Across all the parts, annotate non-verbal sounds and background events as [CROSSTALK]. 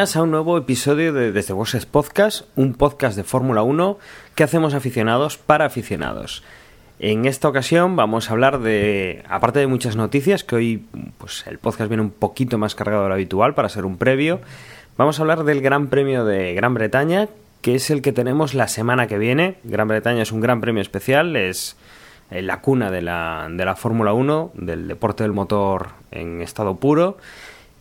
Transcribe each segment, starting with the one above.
a un nuevo episodio de Desde Boxes Podcast, un podcast de Fórmula 1 que hacemos aficionados para aficionados. En esta ocasión vamos a hablar de, aparte de muchas noticias, que hoy pues, el podcast viene un poquito más cargado de lo habitual para ser un previo, vamos a hablar del Gran Premio de Gran Bretaña, que es el que tenemos la semana que viene. Gran Bretaña es un gran premio especial, es eh, la cuna de la, de la Fórmula 1, del deporte del motor en estado puro.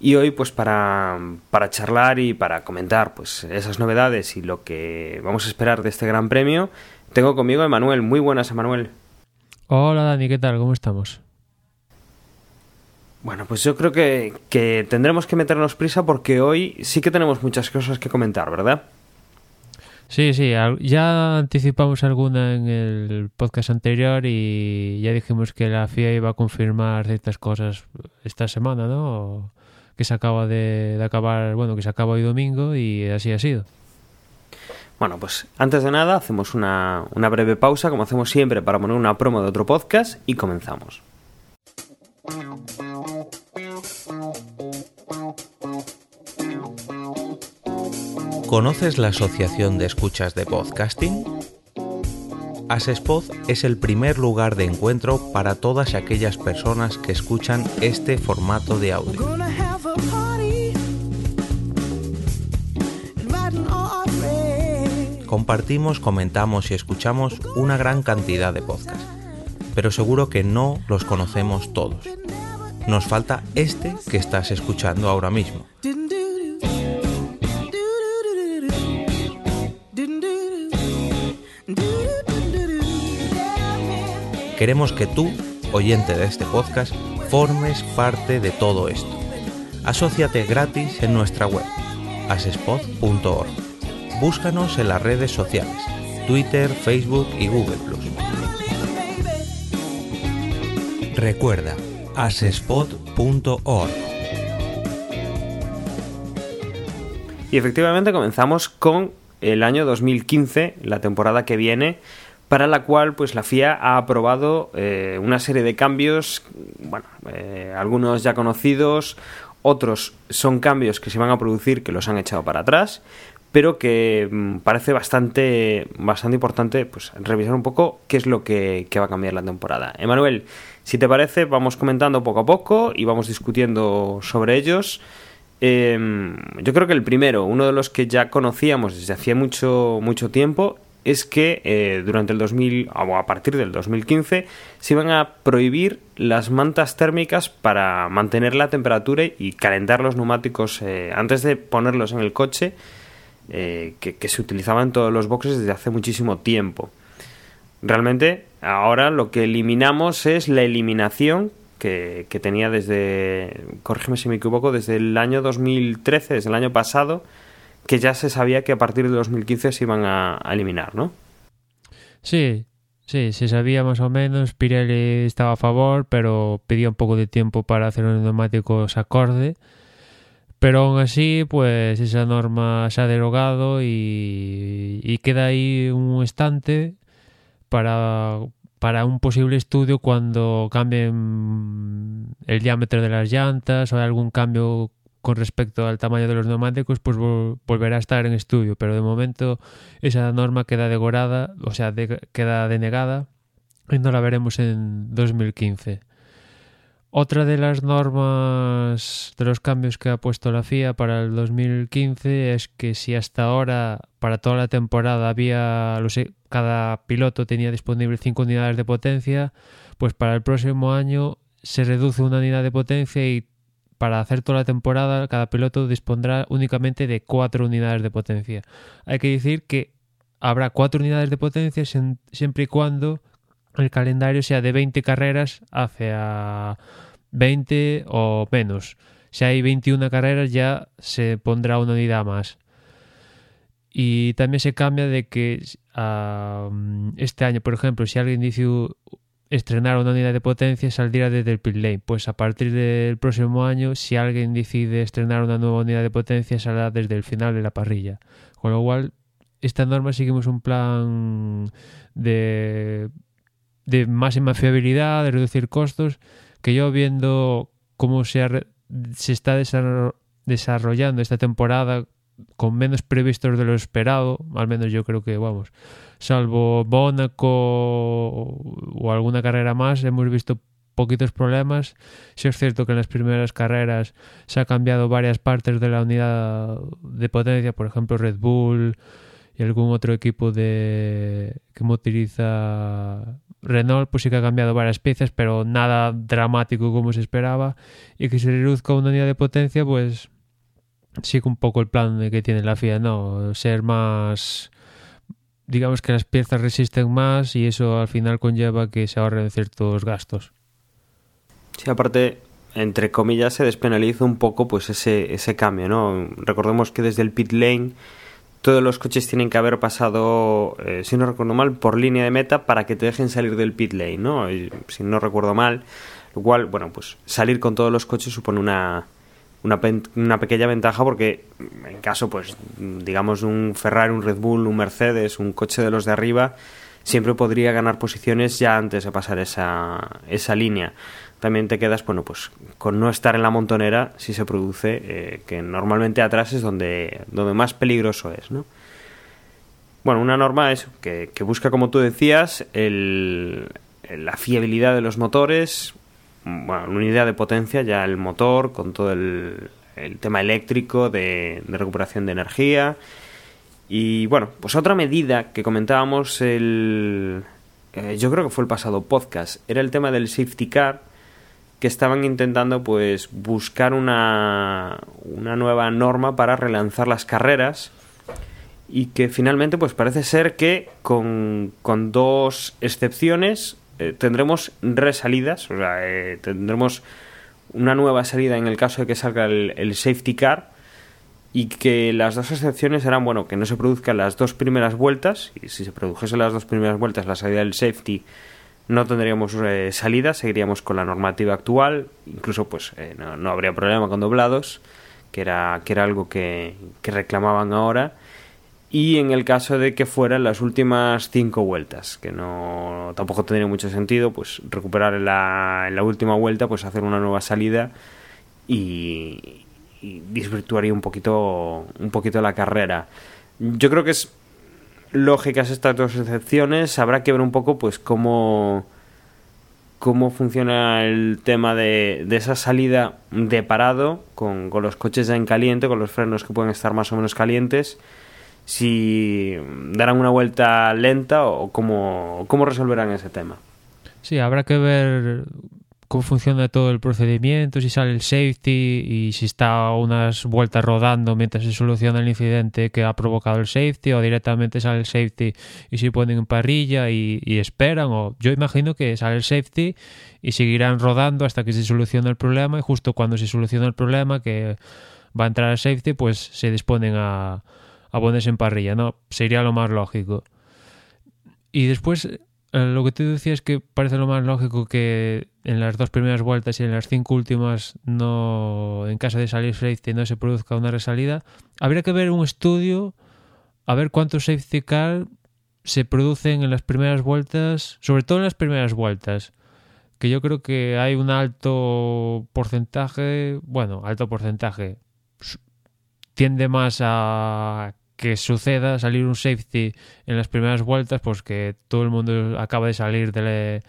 Y hoy, pues para, para, charlar y para comentar pues esas novedades y lo que vamos a esperar de este gran premio, tengo conmigo a Emanuel. Muy buenas, Emanuel. Hola Dani, ¿qué tal? ¿Cómo estamos? Bueno, pues yo creo que, que tendremos que meternos prisa porque hoy sí que tenemos muchas cosas que comentar, ¿verdad? Sí, sí, ya anticipamos alguna en el podcast anterior y ya dijimos que la FIA iba a confirmar ciertas cosas esta semana, ¿no? Que se acaba de, acabar, bueno, que se acaba hoy domingo y así ha sido. Bueno, pues antes de nada hacemos una, una breve pausa, como hacemos siempre, para poner una promo de otro podcast y comenzamos. ¿Conoces la Asociación de Escuchas de Podcasting? Asespod es el primer lugar de encuentro para todas aquellas personas que escuchan este formato de audio. Compartimos, comentamos y escuchamos una gran cantidad de podcasts, pero seguro que no los conocemos todos. Nos falta este que estás escuchando ahora mismo. Queremos que tú, oyente de este podcast, formes parte de todo esto. Asociate gratis en nuestra web, asespod.org búscanos en las redes sociales, Twitter, Facebook y Google ⁇ Recuerda, asespot.org. Y efectivamente comenzamos con el año 2015, la temporada que viene, para la cual pues la FIA ha aprobado eh, una serie de cambios, bueno, eh, algunos ya conocidos, otros son cambios que se van a producir que los han echado para atrás, pero que mm, parece bastante, bastante importante pues, revisar un poco qué es lo que, va a cambiar la temporada. Emanuel, si te parece, vamos comentando poco a poco y vamos discutiendo sobre ellos. Em, yo creo que el primero, uno de los que ya conocíamos desde hacía mucho, mucho tiempo, es que eh, durante el 2000 o a partir del 2015 se iban a prohibir las mantas térmicas para mantener la temperatura y calentar los neumáticos eh, antes de ponerlos en el coche eh, que, se utilizaba en todos los boxes desde hace muchísimo tiempo. Realmente, ahora lo que eliminamos es la eliminación que, tenía desde, corrígeme si me equivoco, desde el año 2013, desde el año pasado, que ya se sabía que a partir de 2015 se iban a, eliminar, ¿no? Sí, Sí, se sabía más o menos, Pirelli estaba a favor, pero pedía un poco de tiempo para hacer unos neumáticos acorde pero aún así, pues esa norma se ha derogado y, queda ahí un estante para, para un posible estudio cuando cambien el diámetro de las llantas o hay algún cambio con respecto al tamaño de los neumáticos, pues volverá a estar en estudio. Pero de momento esa norma queda degorada, o sea, queda denegada y no la veremos en 2015. Otra de las normas de los cambios que ha puesto la FIA para el 2015 es que si hasta ahora para toda la temporada había cada piloto tenía disponible 5 unidades de potencia, pues para el próximo año se reduce una unidad de potencia y para hacer toda la temporada cada piloto dispondrá únicamente de 4 unidades de potencia. Hay que decir que habrá 4 unidades de potencia siempre y cuando el calendario sea de 20 carreras hacia 20 o menos. Si hay 21 carreras ya se pondrá una unidad más. Y también se cambia de que este año, por ejemplo, si alguien dice estrenar una unidad de potencia saldría desde el pit lane. Pues a partir del próximo año, si alguien decide estrenar una nueva unidad de potencia, saldrá desde el final de la parrilla. Con lo cual, esta norma seguimos un plan de, de máxima fiabilidad, de reducir costos, que yo viendo cómo se, se está desarrollando esta temporada con menos previstos de lo esperado, al menos yo creo que, vamos, salvo Mónaco o alguna carrera más, hemos visto poquitos problemas. Sí es cierto que en las primeras carreras se ha cambiado varias partes de la unidad de potencia, por ejemplo Red Bull y algún otro equipo de que utiliza Renault, pues sí que ha cambiado varias piezas, pero nada dramático como se esperaba. Y que se reduzca una unidad de potencia, pues sigue un poco el plan que tiene la FIA, ¿no? Ser más digamos que las piezas resisten más y eso al final conlleva que se ahorren ciertos gastos. Sí, aparte, entre comillas, se despenaliza un poco pues ese, ese cambio, ¿no? Recordemos que desde el pit lane todos los coches tienen que haber pasado, eh, si no recuerdo mal, por línea de meta para que te dejen salir del pit lane, ¿no? si no recuerdo mal, lo cual, bueno, pues salir con todos los coches supone una, una, una, pequeña ventaja porque en caso, pues, digamos, un Ferrari, un Red Bull, un Mercedes, un coche de los de arriba, siempre podría ganar posiciones ya antes de pasar esa, esa línea. También te quedas, bueno, pues con no estar en la montonera si se produce, eh, que normalmente atrás es donde, donde más peligroso es, ¿no? Bueno, una norma es que, que busca, como tú decías, el, la fiabilidad de los motores, bueno, una unidad de potencia, ya el motor, con todo el, tema eléctrico de, recuperación de energía. Y bueno, pues otra medida que comentábamos el... Eh, yo creo que fue el pasado podcast, era el tema del safety car, que estaban intentando pues buscar una, una nueva norma para relanzar las carreras y que finalmente pues parece ser que con, con dos excepciones eh, tendremos resalidas, o sea, eh, tendremos una nueva salida en el caso de que salga el, safety car y que las dos excepciones serán, bueno, que no se produzcan las dos primeras vueltas y si se produjesen las dos primeras vueltas la salida del safety no tendríamos eh, salida, seguiríamos con la normativa actual, incluso pues no, habría problema con doblados, que era, que era algo que, que reclamaban ahora y en el caso de que fueran las últimas cinco vueltas, que no tampoco tendría mucho sentido, pues recuperar en la, en la última vuelta, pues hacer una nueva salida y, y disvirtuaría un poquito, un poquito la carrera. Yo creo que es lógicas estas dos excepciones, habrá que ver un poco pues cómo cómo funciona el tema de, de esa salida de parado con, con los coches ya en caliente, con los frenos que pueden estar más o menos calientes si darán una vuelta lenta o cómo, cómo resolverán ese tema. Sí, habrá que ver cómo funciona todo el procedimiento, si sale el safety y si está unas vueltas rodando mientras se soluciona el incidente que ha provocado el safety o directamente sale el safety y se ponen en parrilla y, esperan o yo imagino que sale el safety y seguirán rodando hasta que se solucione el problema y justo cuando se soluciona el problema que va a entrar el safety pues se disponen a, ponerse en parrilla, ¿no? Sería lo más lógico. Y después, lo que tú decías es que parece lo más lógico que en las dos primeras vueltas y en las cinco últimas, no, en caso de salir safety, no se produzca una resalida. Habría que ver un estudio a ver cuántos safety car se producen en las primeras vueltas, sobre todo en las primeras vueltas que yo creo que hay un alto porcentaje, bueno, alto porcentaje, tiende más a que suceda salir un safety en las primeras vueltas, pues que todo el mundo acaba de salir de,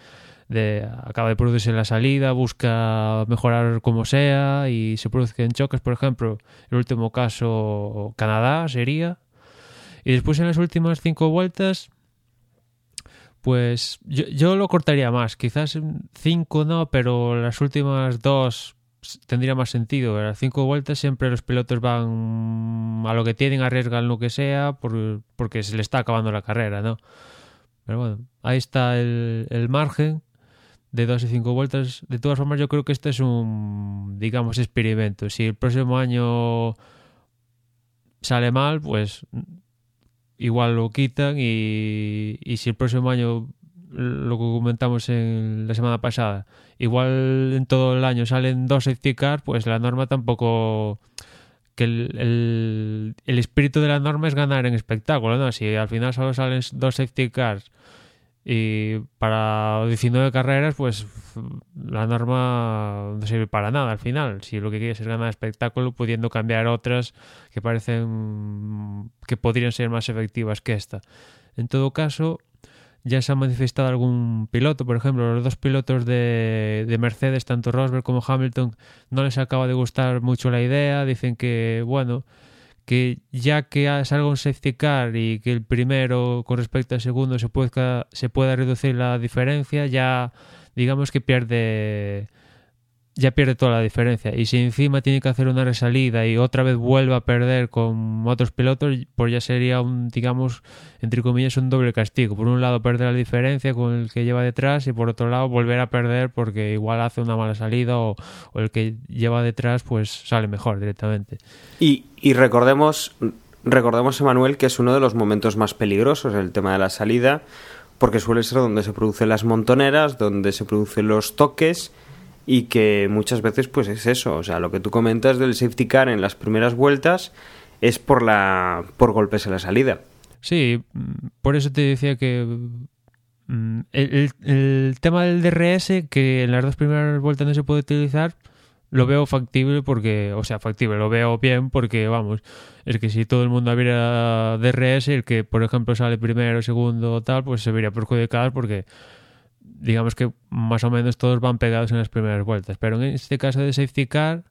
de acaba de producirse la salida, busca mejorar como sea y se producen choques, por ejemplo, el último caso Canadá sería. Y después en las últimas cinco vueltas, pues yo, yo lo cortaría más, quizás cinco no, pero las últimas dos tendría más sentido. A las cinco vueltas siempre los pilotos van a lo que tienen, arriesgan lo que sea, por, porque se le está acabando la carrera, ¿no? Pero bueno, ahí está el, el margen de dos y cinco vueltas. De todas formas, yo creo que este es un, digamos, experimento. Si el próximo año sale mal, pues igual lo quitan y, y si el próximo año lo que comentamos en la semana pasada. Igual en todo el año salen dos safety cars, pues la norma tampoco que el, el, el, espíritu de la norma es ganar en espectáculo, ¿no? Si al final solo salen dos safety cars y para 19 carreras, pues la norma no sirve para nada al final. Si lo que quieres es ganar espectáculo, pudiendo cambiar otras que parecen que podrían ser más efectivas que esta. En todo caso, ya se ha manifestado algún piloto, por ejemplo, los dos pilotos de, de, Mercedes, tanto Rosberg como Hamilton, no les acaba de gustar mucho la idea, dicen que, bueno, que ya que salga un safety car y que el primero con respecto al segundo se pueda, se pueda reducir la diferencia, ya digamos que pierde ya pierde toda la diferencia. Y si encima tiene que hacer una resalida y otra vez vuelve a perder con otros pilotos, pues ya sería un, digamos, entre comillas, un doble castigo. Por un lado perder la diferencia con el que lleva detrás y por otro lado volver a perder porque igual hace una mala salida o, el que lleva detrás pues sale mejor directamente. Y, y recordemos, recordemos, Emanuel, que es uno de los momentos más peligrosos el tema de la salida, porque suele ser donde se producen las montoneras, donde se producen los toques y que muchas veces pues es eso, o sea, lo que tú comentas del safety car en las primeras vueltas es por la por golpes en la salida. Sí, por eso te decía que el, el, el, tema del DRS que en las dos primeras vueltas no se puede utilizar lo veo factible porque, o sea, factible, lo veo bien porque, vamos, es que si todo el mundo hubiera DRS, el que, por ejemplo, sale primero, segundo, tal, pues se vería perjudicado porque digamos que más o menos todos van pegados en las primeras vueltas. Pero en este caso de safety car,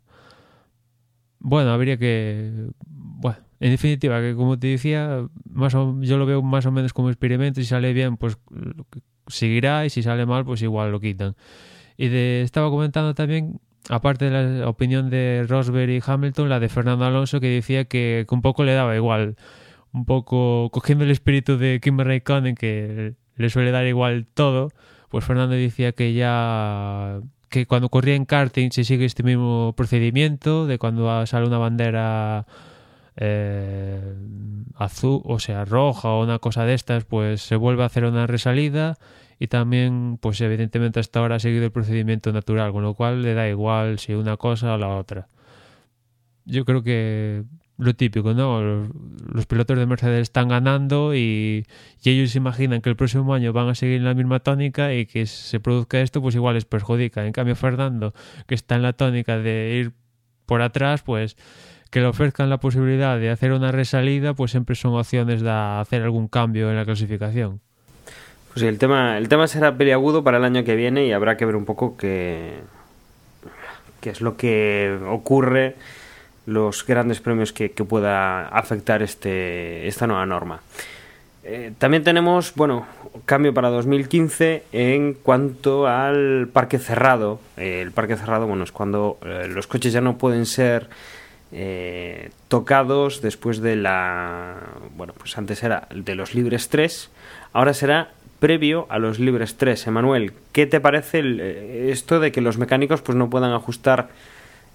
bueno, habría que. Bueno, en definitiva, que como te decía, más o, yo lo veo más o menos como experimento. Si sale bien, pues seguirá, y si sale mal, pues igual lo quitan. Y estaba comentando también, aparte de la opinión de Rosberg y Hamilton, la de Fernando Alonso, que decía que, que un poco le daba igual. Un poco cogiendo el espíritu de Kim Raikkonen, que le suele dar igual todo pues Fernando decía que ya que cuando corría en karting se sigue este mismo procedimiento de cuando sale una bandera eh, azul, o sea, roja o una cosa de estas, pues se vuelve a hacer una resalida y también, pues evidentemente hasta ahora ha seguido el procedimiento natural, con lo cual le da igual si una cosa o la otra. Yo creo que lo típico, ¿no? Los, pilotos de Mercedes están ganando y, ellos imaginan que el próximo año van a seguir en la misma tónica y que se produzca esto, pues igual les perjudica. En cambio, Fernando, que está en la tónica de ir por atrás, pues que le ofrezcan la posibilidad de hacer una resalida, pues siempre son opciones de hacer algún cambio en la clasificación. Pues sí, el tema, el tema será peliagudo para el año que viene y habrá que ver un poco qué, qué es lo que ocurre los grandes premios que, pueda afectar este, esta nueva norma. Eh, también tenemos, bueno, cambio para 2015 en cuanto al parque cerrado. Eh, el parque cerrado, bueno, es cuando eh, los coches ya no pueden ser tocados después de la, bueno, pues antes era de los libres 3, ahora será previo a los libres 3. Emanuel, ¿qué te parece esto de que los mecánicos pues no puedan ajustar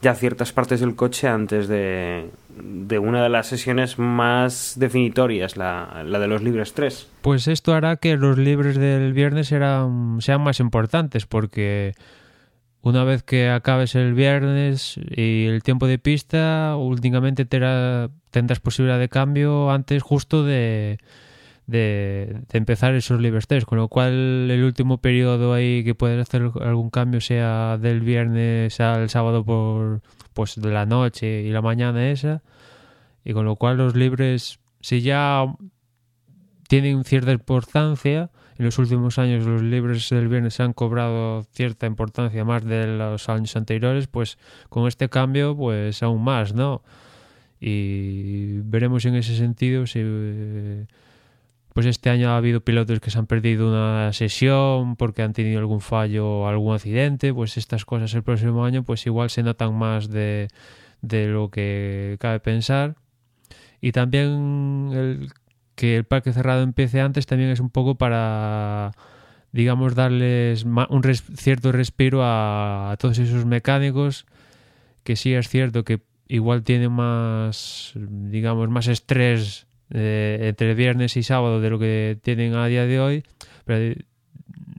ya ciertas partes del coche antes de, de una de las sesiones más definitorias, la, la, de los libres 3. Pues esto hará que los libres del viernes eran, sean más importantes porque una vez que acabes el viernes y el tiempo de pista, últimamente tendrás posibilidad de cambio antes justo de, de, empezar esos libres test, con lo cual el último periodo ahí que puedes hacer algún cambio sea del viernes al sábado por pues de la noche y la mañana esa, y con lo cual los libres, si ya tienen cierta importancia, en los últimos años los libres del viernes han cobrado cierta importancia más de los años anteriores, pues con este cambio pues aún más, ¿no? Y veremos en ese sentido si pues este año ha habido pilotos que se han perdido una sesión porque han tenido algún fallo o algún accidente, pues estas cosas el próximo año pues igual se notan más de, de lo que cabe pensar. Y también que el parque cerrado empiece antes también es un poco para digamos darles un cierto respiro a, a todos esos mecánicos que sí es cierto que igual tienen más digamos más estrés eh, entre viernes y sábado de lo que tienen a día de hoy, pero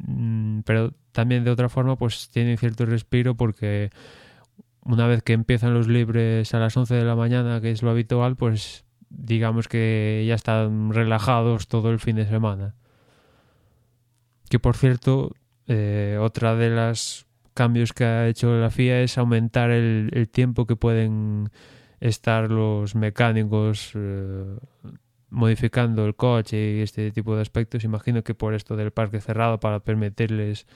mm, pero también de otra forma pues tienen cierto respiro porque una vez que empiezan los libres a las 11 de la mañana, que es lo habitual, pues digamos que ya están relajados todo el fin de semana. Que por cierto, eh, otra de las cambios que ha hecho la FIA es aumentar el tiempo que pueden estar los mecánicos eh, modificando el coche y este tipo de aspectos. Imagino que por esto del parque cerrado para permitirles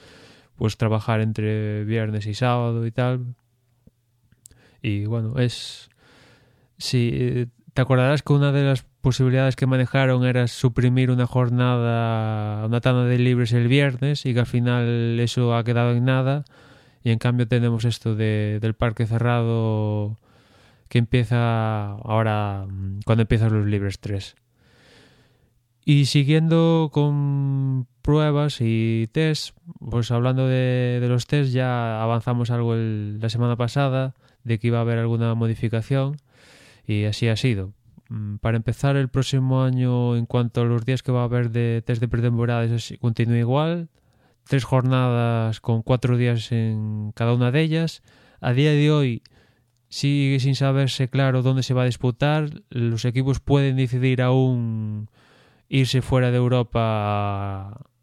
pues trabajar entre viernes y sábado y tal. Y bueno, es si te acordarás que una de las posibilidades que manejaron era suprimir una jornada, una tanda de libres el viernes y que al final eso ha quedado en nada y en cambio tenemos esto de, del parque cerrado que empieza ahora cuando empiezan los libres 3. Y siguiendo con pruebas y test, pues hablando de, de los test ya avanzamos algo el, la semana pasada de que iba a haber alguna modificación y así ha sido. Mm, para empezar el próximo año en cuanto a los días que va a haber de test de pretemporada eso continúa igual. Tres jornadas con cuatro días en cada una de ellas. A día de hoy sigue sin saberse claro dónde se va a disputar. Los equipos pueden decidir aún irse fuera de Europa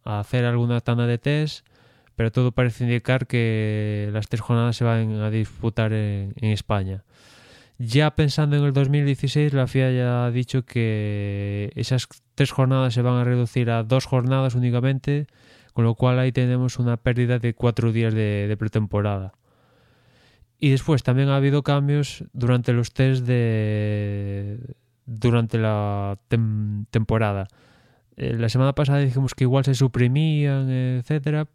a, hacer alguna tanda de test, pero todo parece indicar que las tres jornadas se van a disputar en, España. Ya pensando en el 2016, la FIA ya ha dicho que esas tres jornadas se van a reducir a dos jornadas únicamente, con lo cual ahí tenemos una pérdida de cuatro días de pretemporada. Y después también ha habido cambios durante los test de durante la tem temporada. Eh, la semana pasada dijimos que igual se suprimían, etcétera.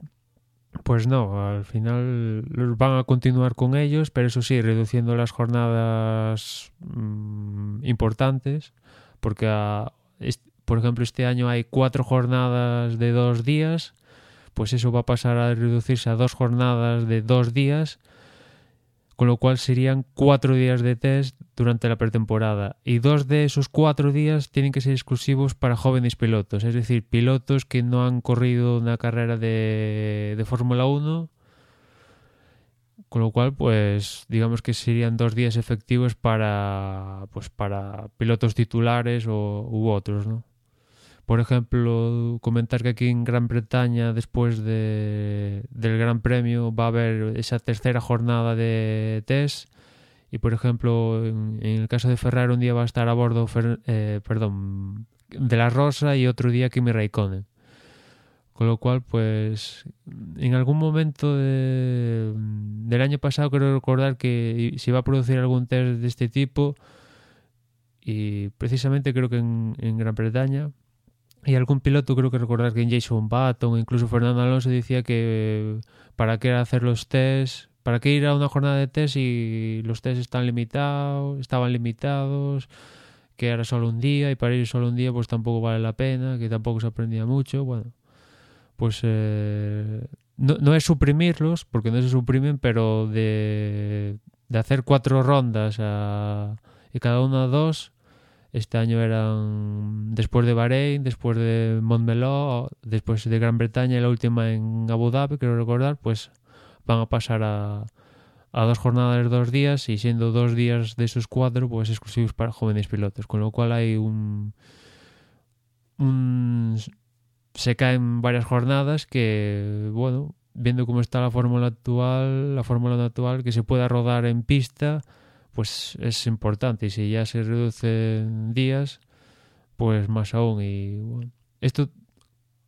Pues no, al final van a continuar con ellos, pero eso sí, reduciendo las jornadas mmm, importantes, porque a, por ejemplo este año hay cuatro jornadas de dos días, pues eso va a pasar a reducirse a dos jornadas de dos días con lo cual serían cuatro días de test durante la pretemporada y dos de esos cuatro días tienen que ser exclusivos para jóvenes pilotos, es decir, pilotos que no han corrido una carrera de, de Fórmula 1, con lo cual pues digamos que serían dos días efectivos para pues para pilotos titulares o, u otros, ¿no? Por ejemplo, comentar que aquí en Gran Bretaña, después de, del Gran Premio, va a haber esa tercera jornada de test. Y por ejemplo, en, el caso de Ferrari, un día va a estar a bordo eh, de la Rosa y otro día Kimi Raikkonen. Con lo cual, pues, en algún momento de, del año pasado, creo recordar que se iba a producir algún test de este tipo. Y precisamente creo que en Gran Bretaña y algún piloto creo que recordar que en Jason Button, incluso Fernando Alonso decía que para qué hacer los tests, para qué ir a una jornada de test y los tests están limitados, estaban limitados, que era solo un día y para ir solo un día pues tampoco vale la pena, que tampoco se aprendía mucho, bueno, pues eh, no, no es suprimirlos, porque no se suprimen, pero de, de hacer cuatro rondas y cada una dos, este año eran después de Bahrein, después de Montmeló, después de Gran Bretaña y la última en Abu Dhabi, quiero recordar, pues van a pasar a, a dos jornadas de dos días y siendo dos días de esos cuatro pues exclusivos para jóvenes pilotos, con lo cual hay un, un se caen varias jornadas que bueno, viendo cómo está la fórmula actual, la fórmula actual que se pueda rodar en pista pues es importante. Y si ya se reducen días pues más aún. Y bueno, esto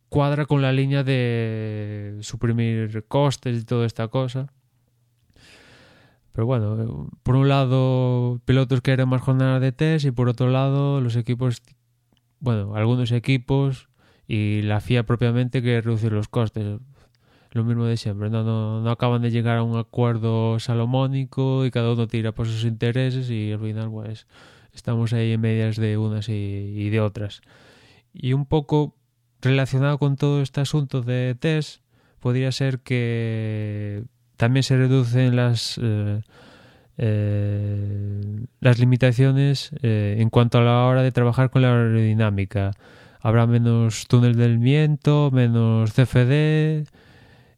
cuadra con la línea de suprimir costes y toda esta cosa. Pero bueno, por un lado pilotos quieren más jornadas de test y por otro lado los equipos bueno, algunos equipos y la FIA propiamente quiere reducir los costes lo mismo de siempre, no, no, no, acaban de llegar a un acuerdo salomónico y cada uno tira por sus intereses y al final pues estamos ahí en medias de unas y, de otras. Y un poco relacionado con todo este asunto de test, podría ser que también se reducen las eh, eh, las limitaciones eh, en cuanto a la hora de trabajar con la aerodinámica habrá menos túnel del viento, menos CFD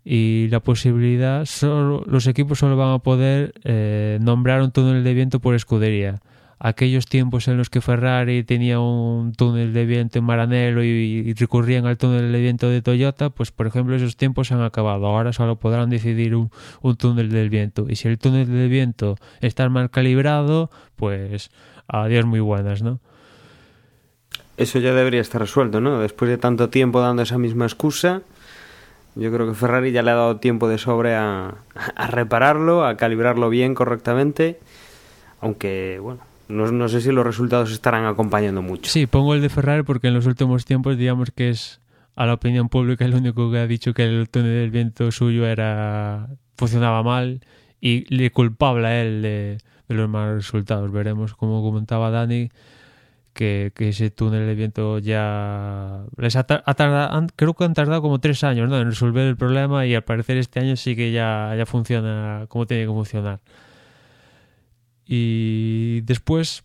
y la posibilidad, solo, los equipos solo van a poder eh, nombrar un túnel de viento por escudería. Aquellos tiempos en los que Ferrari tenía un túnel de viento en Maranello y, recurrían al túnel de viento de Toyota, pues por ejemplo esos tiempos se han acabado. Ahora solo podrán decidir un, un túnel del viento. Y si el túnel del viento está mal calibrado, pues adiós muy buenas, ¿no? Eso ya debería estar resuelto, ¿no? Después de tanto tiempo dando esa misma excusa, yo creo que Ferrari ya le ha dado tiempo de sobre a, repararlo, a calibrarlo bien, correctamente. Aunque, bueno, no, no, sé si los resultados estarán acompañando mucho. Sí, pongo el de Ferrari porque en los últimos tiempos, digamos que es a la opinión pública el único que ha dicho que el túnel del viento suyo era funcionaba mal y le culpable a él de, de los malos resultados. Veremos, como comentaba Dani, que, ese túnel de viento ya les ha, ha tardado, creo que han tardado como tres años ¿no? en resolver el problema y al parecer este año sí que ya, ya funciona como tiene que funcionar y después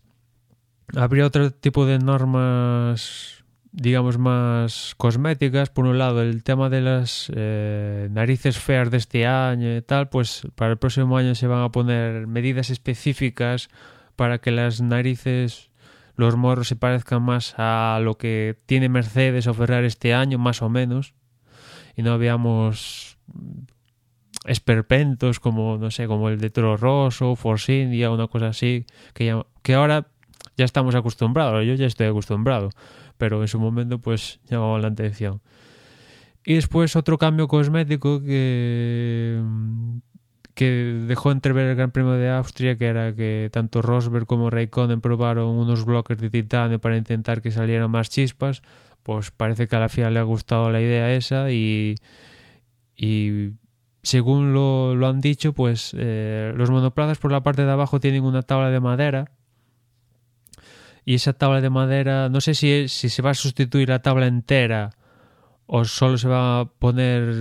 habría otro tipo de normas digamos más cosméticas por un lado el tema de las eh, narices feas de este año y tal pues para el próximo año se van a poner medidas específicas para que las narices los morros se parezcan más a lo que tiene Mercedes o este año, más o menos, y no veamos esperpentos como, no sé, como el de Toro Rosso, Force India, una cosa así, que, ya, que ahora ya estamos acostumbrados, yo ya estoy acostumbrado, pero en su momento pues llamaba la atención. Y después otro cambio cosmético que que dejó entrever el Gran Premio de Austria, que era que tanto Rosberg como Raikkonen probaron unos bloques de titanio para intentar que salieran más chispas, pues parece que a la FIA le ha gustado la idea esa y, y según lo, lo, han dicho, pues eh, los monoplazas por la parte de abajo tienen una tabla de madera y esa tabla de madera, no sé si, si se va a sustituir la tabla entera o solo se va a poner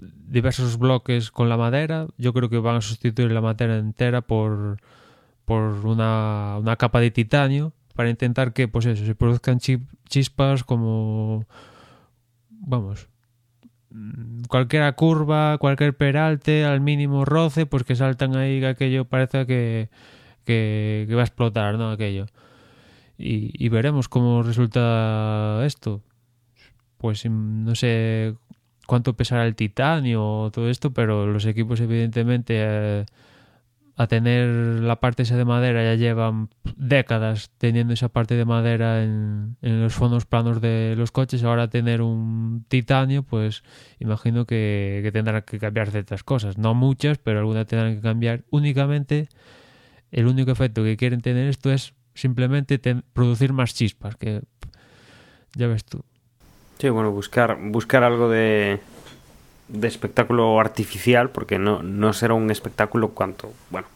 diversos bloques con la madera. Yo creo que van a sustituir la madera entera por, por una, una capa de titanio para intentar que, pues eso, se produzcan chispas como, vamos, cualquier curva, cualquier peralte, al mínimo roce, pues que saltan ahí que aquello parece que, que, que va a explotar, ¿no? Aquello. Y, y veremos cómo resulta esto. Pues no sé cuánto pesará el titanio todo esto, pero los equipos evidentemente eh, a tener la parte esa de madera ya llevan décadas teniendo esa parte de madera en, los fondos planos de los coches, ahora tener un titanio, pues imagino que, que tendrán que cambiar ciertas cosas, no muchas, pero algunas tendrán que cambiar. Únicamente el único efecto que quieren tener esto es simplemente producir más chispas, que ya ves tú. Sí, bueno, buscar, buscar algo de, de espectáculo artificial, porque no, no será un espectáculo cuanto, bueno,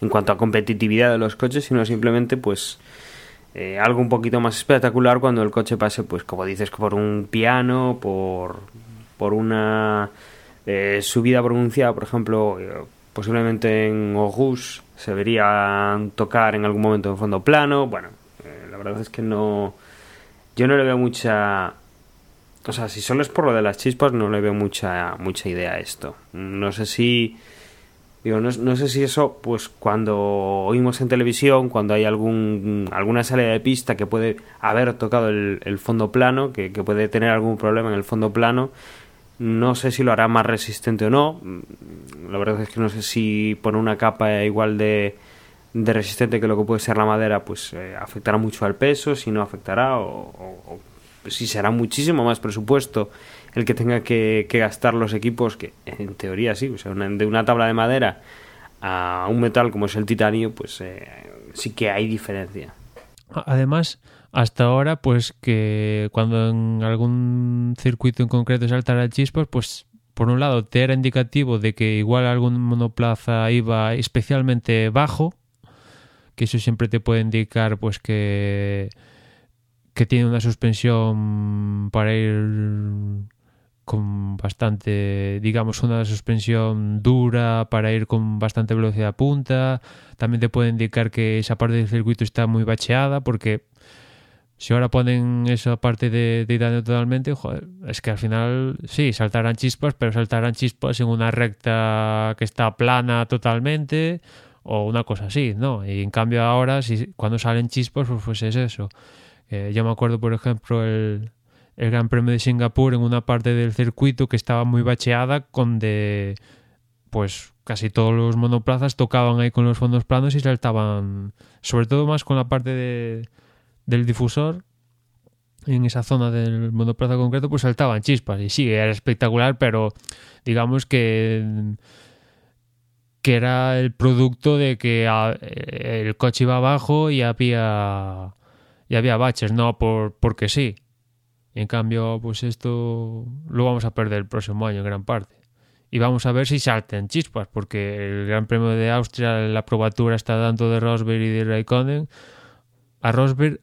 en cuanto a competitividad de los coches, sino simplemente pues eh, algo un poquito más espectacular cuando el coche pase, pues como dices, por un piano, por, por una eh, subida pronunciada, por ejemplo, eh, posiblemente en August se verían tocar en algún momento en fondo plano, bueno, la verdad es que no, yo no le veo mucha o sea, si solo es por lo de las chispas, no le veo mucha, mucha idea a esto. No sé si. Digo, no, no, sé si eso, pues cuando oímos en televisión, cuando hay algún, alguna salida de pista que puede haber tocado el, el fondo plano, que, que, puede tener algún problema en el fondo plano, no sé si lo hará más resistente o no. La verdad es que no sé si poner una capa igual de, de resistente que lo que puede ser la madera, pues eh, afectará mucho al peso, si no afectará, o, sí será muchísimo más presupuesto el que tenga que, gastar los equipos, que en teoría sí, o sea, de una tabla de madera a un metal como es el titanio, pues eh, sí que hay diferencia. Además, hasta ahora, pues que cuando en algún circuito en concreto saltara chispas, pues por un lado te era indicativo de que igual algún monoplaza iba especialmente bajo, que eso siempre te puede indicar pues que que tiene una suspensión para ir con bastante, digamos, una suspensión dura para ir con bastante velocidad punta. También te puede indicar que esa parte del circuito está muy bacheada porque si ahora ponen esa parte de titanio totalmente, joder, es que al final sí, saltarán chispas, pero saltarán chispas en una recta que está plana totalmente o una cosa así, ¿no? Y en cambio ahora, si, cuando salen chispas, pues, pues es eso. Eh, yo me acuerdo, por ejemplo, el, el Gran Premio de Singapur en una parte del circuito que estaba muy bacheada con de pues casi todos los monoplazas tocaban ahí con los fondos planos y saltaban sobre todo más con la parte de, del difusor en esa zona del monoplaza concreto pues saltaban chispas. Y sí era espectacular pero digamos que que era el producto de que a, el coche iba abajo y había y había baches no por porque sí en cambio, pues esto lo vamos a perder el próximo año en gran parte. Y vamos a ver si salten chispas, porque el Gran Premio de Austria, la probatura está dando de Rosberg y de Raikkonen. A Rosberg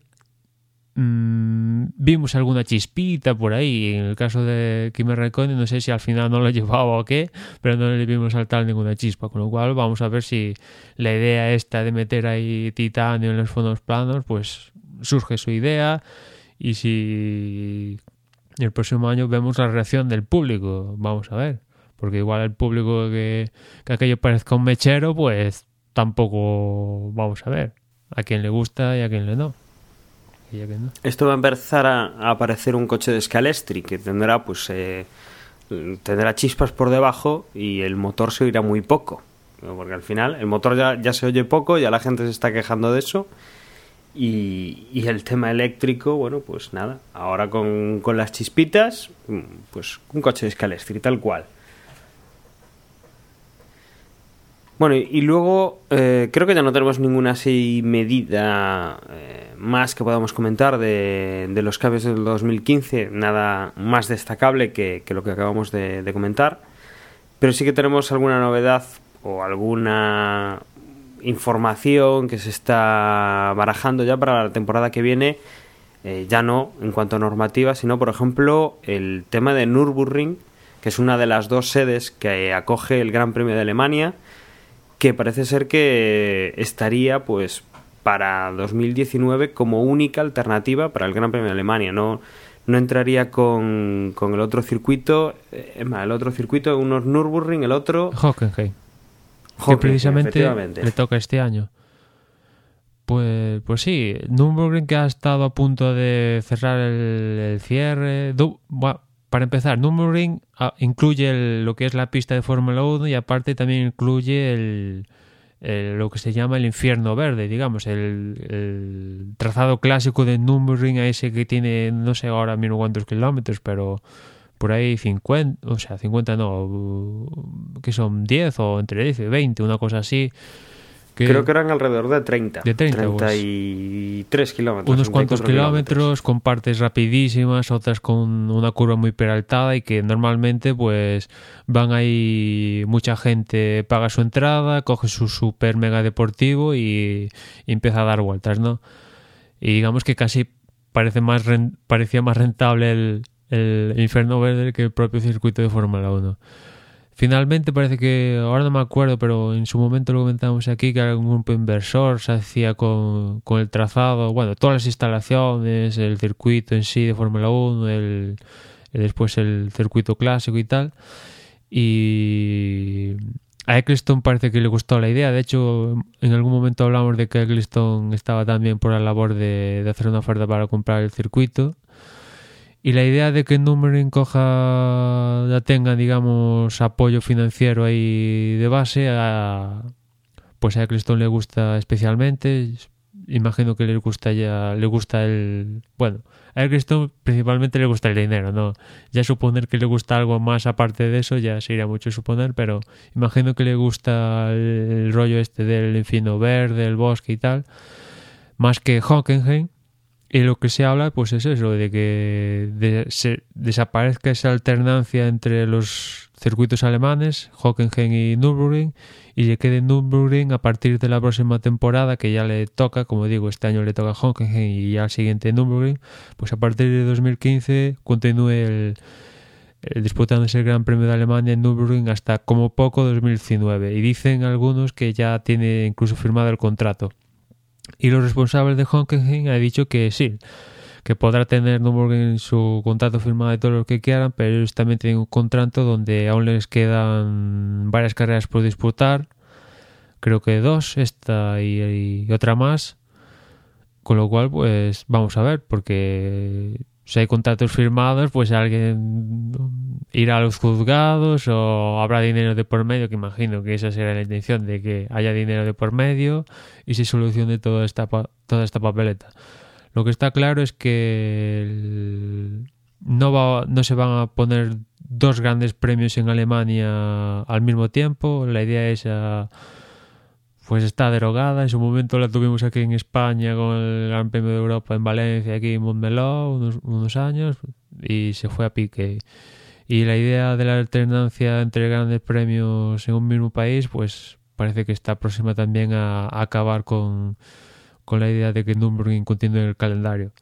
mmm, vimos alguna chispita por ahí. En el caso de Kimi Raikkonen, no sé si al final no lo [LAUGHS] llevaba o qué, pero no le vimos saltar ninguna chispa. Con lo cual, vamos a ver si la idea esta de meter ahí titanio en los fondos planos, pues surge su idea y si el próximo año vemos la reacción del público, vamos a ver. Porque igual el público que, que aquello parezca un mechero, pues tampoco vamos a ver. A quien le gusta y a quien le no. A. Esto va a empezar a, a aparecer un coche de Scalestri que tendrá pues eh, tendrá chispas por debajo y el motor se oirá muy poco. Porque al final el motor ya, ya se oye poco, ya la gente se está quejando de eso y, y, el tema eléctrico, bueno, pues nada, ahora con, con las chispitas, pues un coche de Scalestri, tal cual. Bueno, y, luego eh, creo que ya no tenemos ninguna así medida eh, más que podamos comentar de, de, los cambios del 2015, nada más destacable que, que lo que acabamos de comentar, pero sí que tenemos alguna novedad o alguna información que se está barajando ya para la temporada que viene, eh, ya no en cuanto a normativa, sino por ejemplo el tema de Nürburgring, que es una de las dos sedes que acoge el Gran Premio de Alemania, que parece ser que estaría pues para 2019 como única alternativa para el Gran Premio de Alemania, no no entraría con, con el otro circuito, eh, el otro circuito, uno es Nürburgring, el otro Hockenheim [LAUGHS] que precisamente le toca este año. Pues, pues sí, Nürburgring que ha estado a punto de cerrar el, el cierre. Du, bueno, para empezar, Nürburgring ah, incluye el, lo que es la pista de Fórmula 1 y aparte también incluye el, el, lo que se llama el infierno verde, digamos, el, el trazado clásico de Nürburgring, ese que tiene, no sé ahora mismo cuántos kilómetros, pero por ahí 50, o sea, 50 no, que son 10 o entre 10 y 20, una cosa así. Que Creo que eran alrededor de 30. De 30 33 pues, kilómetros. Unos cuantos kilómetros, kilómetros, con partes rapidísimas, otras con una curva muy peraltada y que normalmente pues van ahí mucha gente, paga su entrada, coge su super mega deportivo y, y empieza a dar vueltas, ¿no? Y digamos que casi parece más parecía más rentable el, el Inferno Verde que el propio circuito de Fórmula 1. Finalmente parece que, ahora no me acuerdo, pero en su momento lo comentamos aquí, que algún grupo inversor se hacía con, con el trazado, bueno, todas las instalaciones, el circuito en sí de Fórmula 1, el, después el circuito clásico y tal. Y a Eccleston parece que le gustó la idea. De hecho, en algún momento hablamos de que Eccleston estaba también por la labor de hacer una oferta para comprar el circuito. Y la idea de que Numbering coja, ya tenga, digamos, apoyo financiero ahí de base, a, pues a Eccleston le gusta especialmente. Imagino que le gusta ya, le gusta el, bueno, a Eccleston principalmente le gusta el dinero, ¿no? Ya suponer que le gusta algo más aparte de eso ya sería mucho suponer, pero imagino que le gusta el, el rollo este del infino verde, el bosque y tal, más que Hockenheim y lo que se habla, pues es eso, de que se, desaparezca esa alternancia entre los circuitos alemanes, Hockenheim y Nürburgring, y se quede Nürburgring a partir de la próxima temporada, que ya le toca, como digo, este año le toca Hockenheim y ya al siguiente Nürburgring, pues a partir de 2015 continúe el, el disputándose el Gran Premio de Alemania en Nürburgring hasta como poco 2019. Y dicen algunos que ya tiene incluso firmado el contrato. Y los responsables de Hockenheim han dicho que sí, que podrá tener Nürburgring su contrato firmado y todo lo que quieran, pero ellos también tienen un contrato donde aún les quedan varias carreras por disputar. Creo que dos, esta y otra más. Con lo cual, pues vamos a ver, porque si hay contratos firmados, pues alguien irá a los juzgados o habrá dinero de por medio, que imagino que esa será la intención de que haya dinero de por medio y se solucione toda esta, toda esta papeleta. Lo que está claro es que no, va, no se van a poner dos grandes premios en Alemania al mismo tiempo. La idea es pues está derogada. En su momento la tuvimos aquí en España con el Gran Premio de Europa en Valencia, aquí en Montmeló, unos, años, y se fue a pique. Y la idea de la alternancia entre grandes premios en un mismo país, pues parece que está próxima también a, acabar con, con, la idea de que Nürburgring continúe en el calendario.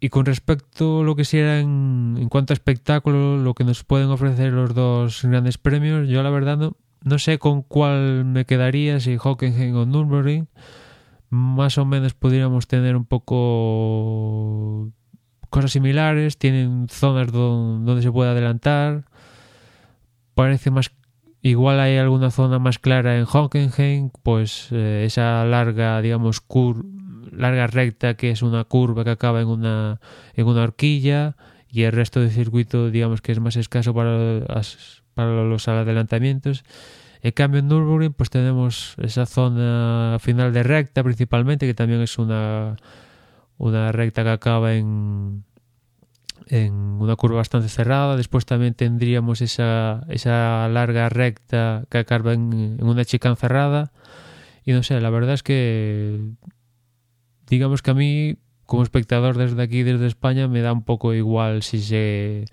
Y con respecto a lo que sea en, en cuanto a espectáculo, lo que nos pueden ofrecer los dos grandes premios, yo la verdad no, no sé con cuál me quedaría, si Hockenheim o Nürburgring. Más o menos podríamos tener un poco cosas similares. Tienen zonas donde se puede adelantar. Parece más igual hay alguna zona más clara en Hockenheim, pues eh, esa larga, digamos, cur larga recta que es una curva que acaba en una en una horquilla y el resto del circuito, digamos que es más escaso para las los adelantamientos. En cambio, en Nürburgring, pues tenemos esa zona final de recta principalmente, que también es una, una recta que acaba en, en una curva bastante cerrada. Después también tendríamos esa, esa larga recta que acaba en, en una chicane cerrada. Y no sé, la verdad es que digamos que a mí, como espectador desde aquí, desde España, me da un poco igual si se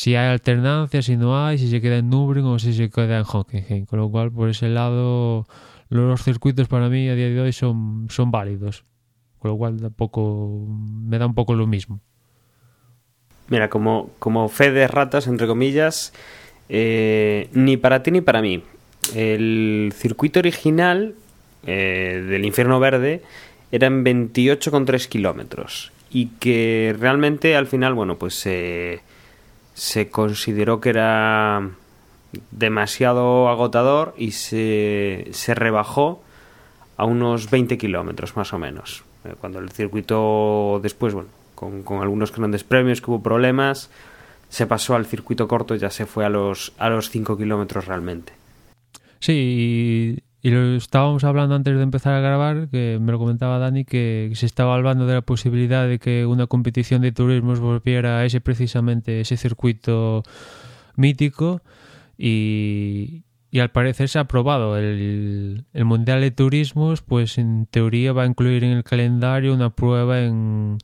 si hay alternancia, si no hay, si se queda en Nürburgring o si se queda en Hockenheim. Con lo cual, por ese lado, los circuitos para mí a día de hoy son, son válidos. Con lo cual, tampoco me da un poco lo mismo. Mira, como, como fe de ratas, entre comillas, eh, ni para ti ni para mí. El circuito original eh, del Infierno Verde era en 28,3 kilómetros y que realmente al final, bueno, pues eh, se consideró que era demasiado agotador y se, se rebajó a unos 20 kilómetros más o menos. Eh, cuando el circuito después, bueno, con, con, algunos grandes premios que hubo problemas, se pasó al circuito corto y ya se fue a los, a los 5 kilómetros realmente. Sí, y lo estábamos hablando antes de empezar a grabar, que me lo comentaba Dani, que se estaba hablando de la posibilidad de que una competición de turismos volviera a ese precisamente ese circuito mítico y, y al parecer se ha aprobado. El, el Mundial de Turismos, pues en teoría va a incluir en el calendario una prueba en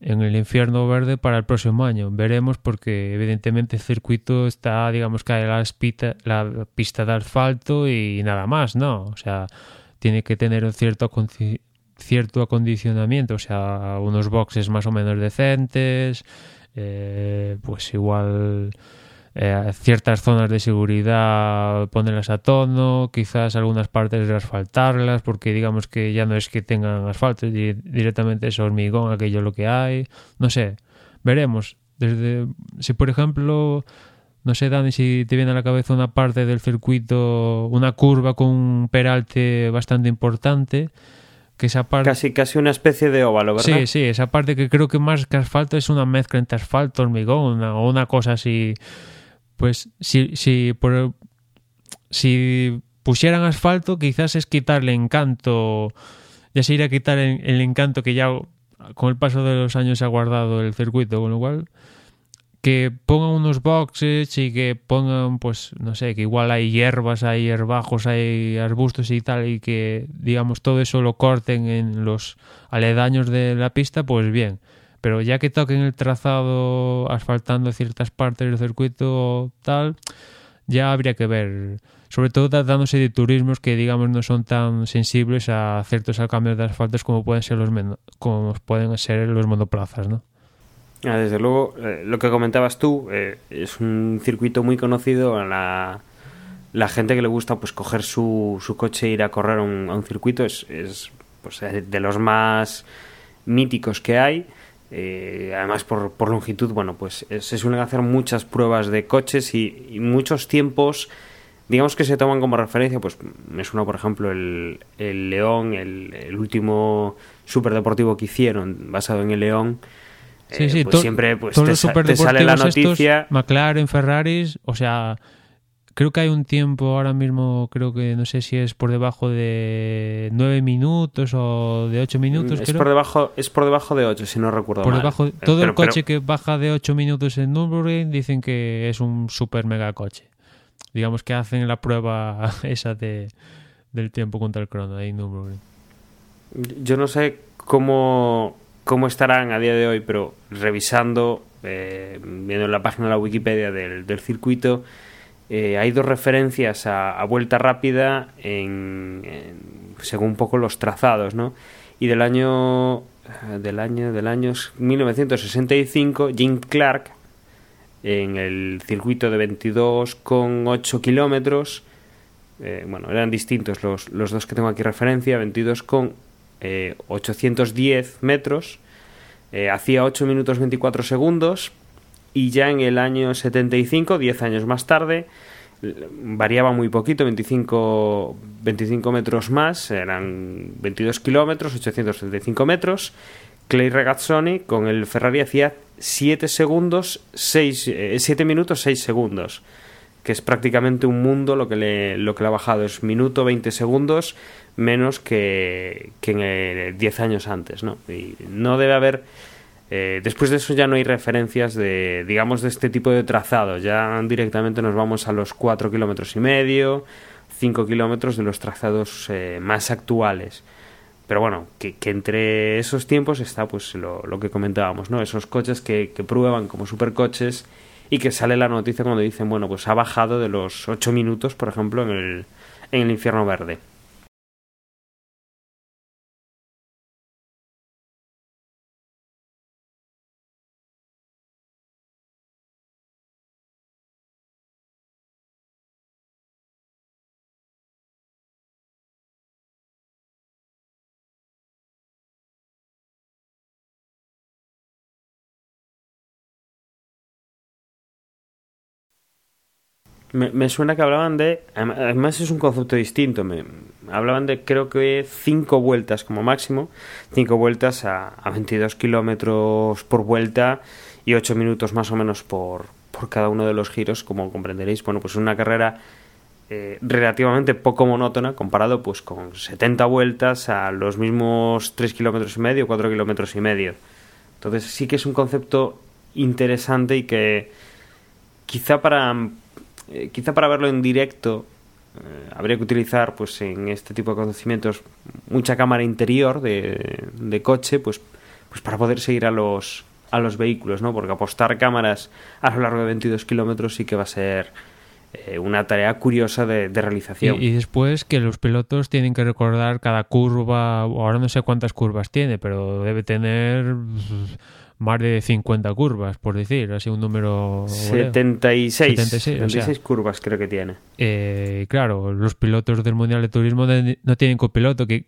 en el infierno verde para el próximo año. Veremos porque evidentemente el circuito está, digamos que la la pista de asfalto y nada más, ¿no? O sea, tiene que tener un cierto, cierto acondicionamiento, o sea, unos boxes más o menos decentes, eh, pues igual eh, ciertas zonas de seguridad ponerlas a tono, quizás algunas partes de asfaltarlas, porque digamos que ya no es que tengan asfalto, directamente es hormigón, aquello lo que hay, no sé, veremos. Desde, si por ejemplo, no sé, Dani, si te viene a la cabeza una parte del circuito, una curva con un peralte bastante importante, que esa parte... Casi, casi una especie de óvalo, ¿verdad? Sí, sí, esa parte que creo que más que asfalto es una mezcla entre asfalto, hormigón una, o una cosa así pues si, si, por, si pusieran asfalto, quizás es quitarle encanto, ya se iría a quitar el, el, encanto que ya con el paso de los años ha guardado el circuito, con lo cual que pongan unos boxes y que pongan, pues, no sé, que igual hay hierbas, hay herbajos, hay arbustos y tal, y que, digamos, todo eso lo corten en los aledaños de la pista, pues bien pero ya que toquen el trazado asfaltando ciertas partes del circuito tal, ya habría que ver, sobre todo tratándose de turismos que digamos no son tan sensibles a ciertos cambios de asfaltos como pueden ser los como pueden ser los monoplazas, ¿no? Ah, desde luego, eh, lo que comentabas tú eh, es un circuito muy conocido a la, la gente que le gusta pues coger su, su coche e ir a correr un, a un circuito es, es pues, de los más míticos que hay. Eh, además, por, por, longitud, bueno, pues eh, se suelen hacer muchas pruebas de coches y, y, muchos tiempos, digamos que se toman como referencia, pues me suena, por ejemplo, el, el León, el, el, último superdeportivo que hicieron, basado en el León. Sí, sí, eh, pues siempre pues, todos te, los te, sale la noticia. Estos, McLaren, Ferraris, o sea, creo que hay un tiempo ahora mismo, creo que no sé si es por debajo de 9 minutos o de 8 minutos. Es creo. por debajo es por debajo de 8, si no recuerdo por mal. Debajo, todo pero, el coche pero... que baja de 8 minutos en Nürburgring dicen que es un super mega coche. Digamos que hacen la prueba [LAUGHS] esa de, del tiempo contra el crono ahí en Nürburgring. Yo no sé cómo, cómo estarán a día de hoy, pero revisando, eh, viendo la página de la Wikipedia del, del circuito, eh, hay dos referencias a, a vuelta rápida en, según un poco los trazados, ¿no? Y del año del año del año 1965, Jim Clark en el circuito de 22,8 kilómetros, eh, bueno, eran distintos los, los dos que tengo aquí referencia, 22 con eh, 810 metros, eh, hacía 8 minutos 24 segundos y ya en el año 75, 10 años más tarde, variaba muy poquito, 25, 25 metros más, eran 22 kilómetros, 875 metros. Clay Regazzoni con el Ferrari hacía 7 segundos, 6, eh, 7 minutos, 6 segundos, que es prácticamente un mundo lo que le, lo que le ha bajado, es minuto 20 segundos menos que, que en el 10 años antes, ¿no? Y no debe haber eh, después de eso ya no hay referencias de, digamos, de este tipo de trazado. Ya directamente nos vamos a los 4 kilómetros y medio, 5 kilómetros de los trazados eh, más actuales. Pero bueno, que, entre esos tiempos está pues lo, que comentábamos, ¿no? Esos coches que, que, prueban como supercoches y que sale la noticia cuando dicen, bueno, pues ha bajado de los 8 minutos, por ejemplo, en el, en el infierno verde. Me, me, suena que hablaban de. Además, es un concepto distinto. Me, hablaban de, creo que, cinco vueltas como máximo. Cinco vueltas a, a 22 kilómetros por vuelta y 8 minutos más o menos por, por cada uno de los giros, como comprenderéis. Bueno, pues una carrera eh, relativamente poco monótona comparado pues con 70 vueltas a los mismos 3 kilómetros y medio, 4 kilómetros y medio. Entonces, sí que es un concepto interesante y que quizá para eh, quizá para verlo en directo eh, habría que utilizar pues en este tipo de conocimientos mucha cámara interior de, de, coche pues pues para poder seguir a los a los vehículos no porque apostar cámaras a lo largo de 22 kilómetros sí que va a ser eh, una tarea curiosa de, de realización. Y, y, después que los pilotos tienen que recordar cada curva ahora no sé cuántas curvas tiene pero debe tener más de 50 curvas, por decir, así un número... 76, 76, 76 o sea, curvas creo que tiene. Eh, claro, los pilotos del Mundial de Turismo de, no tienen copiloto, que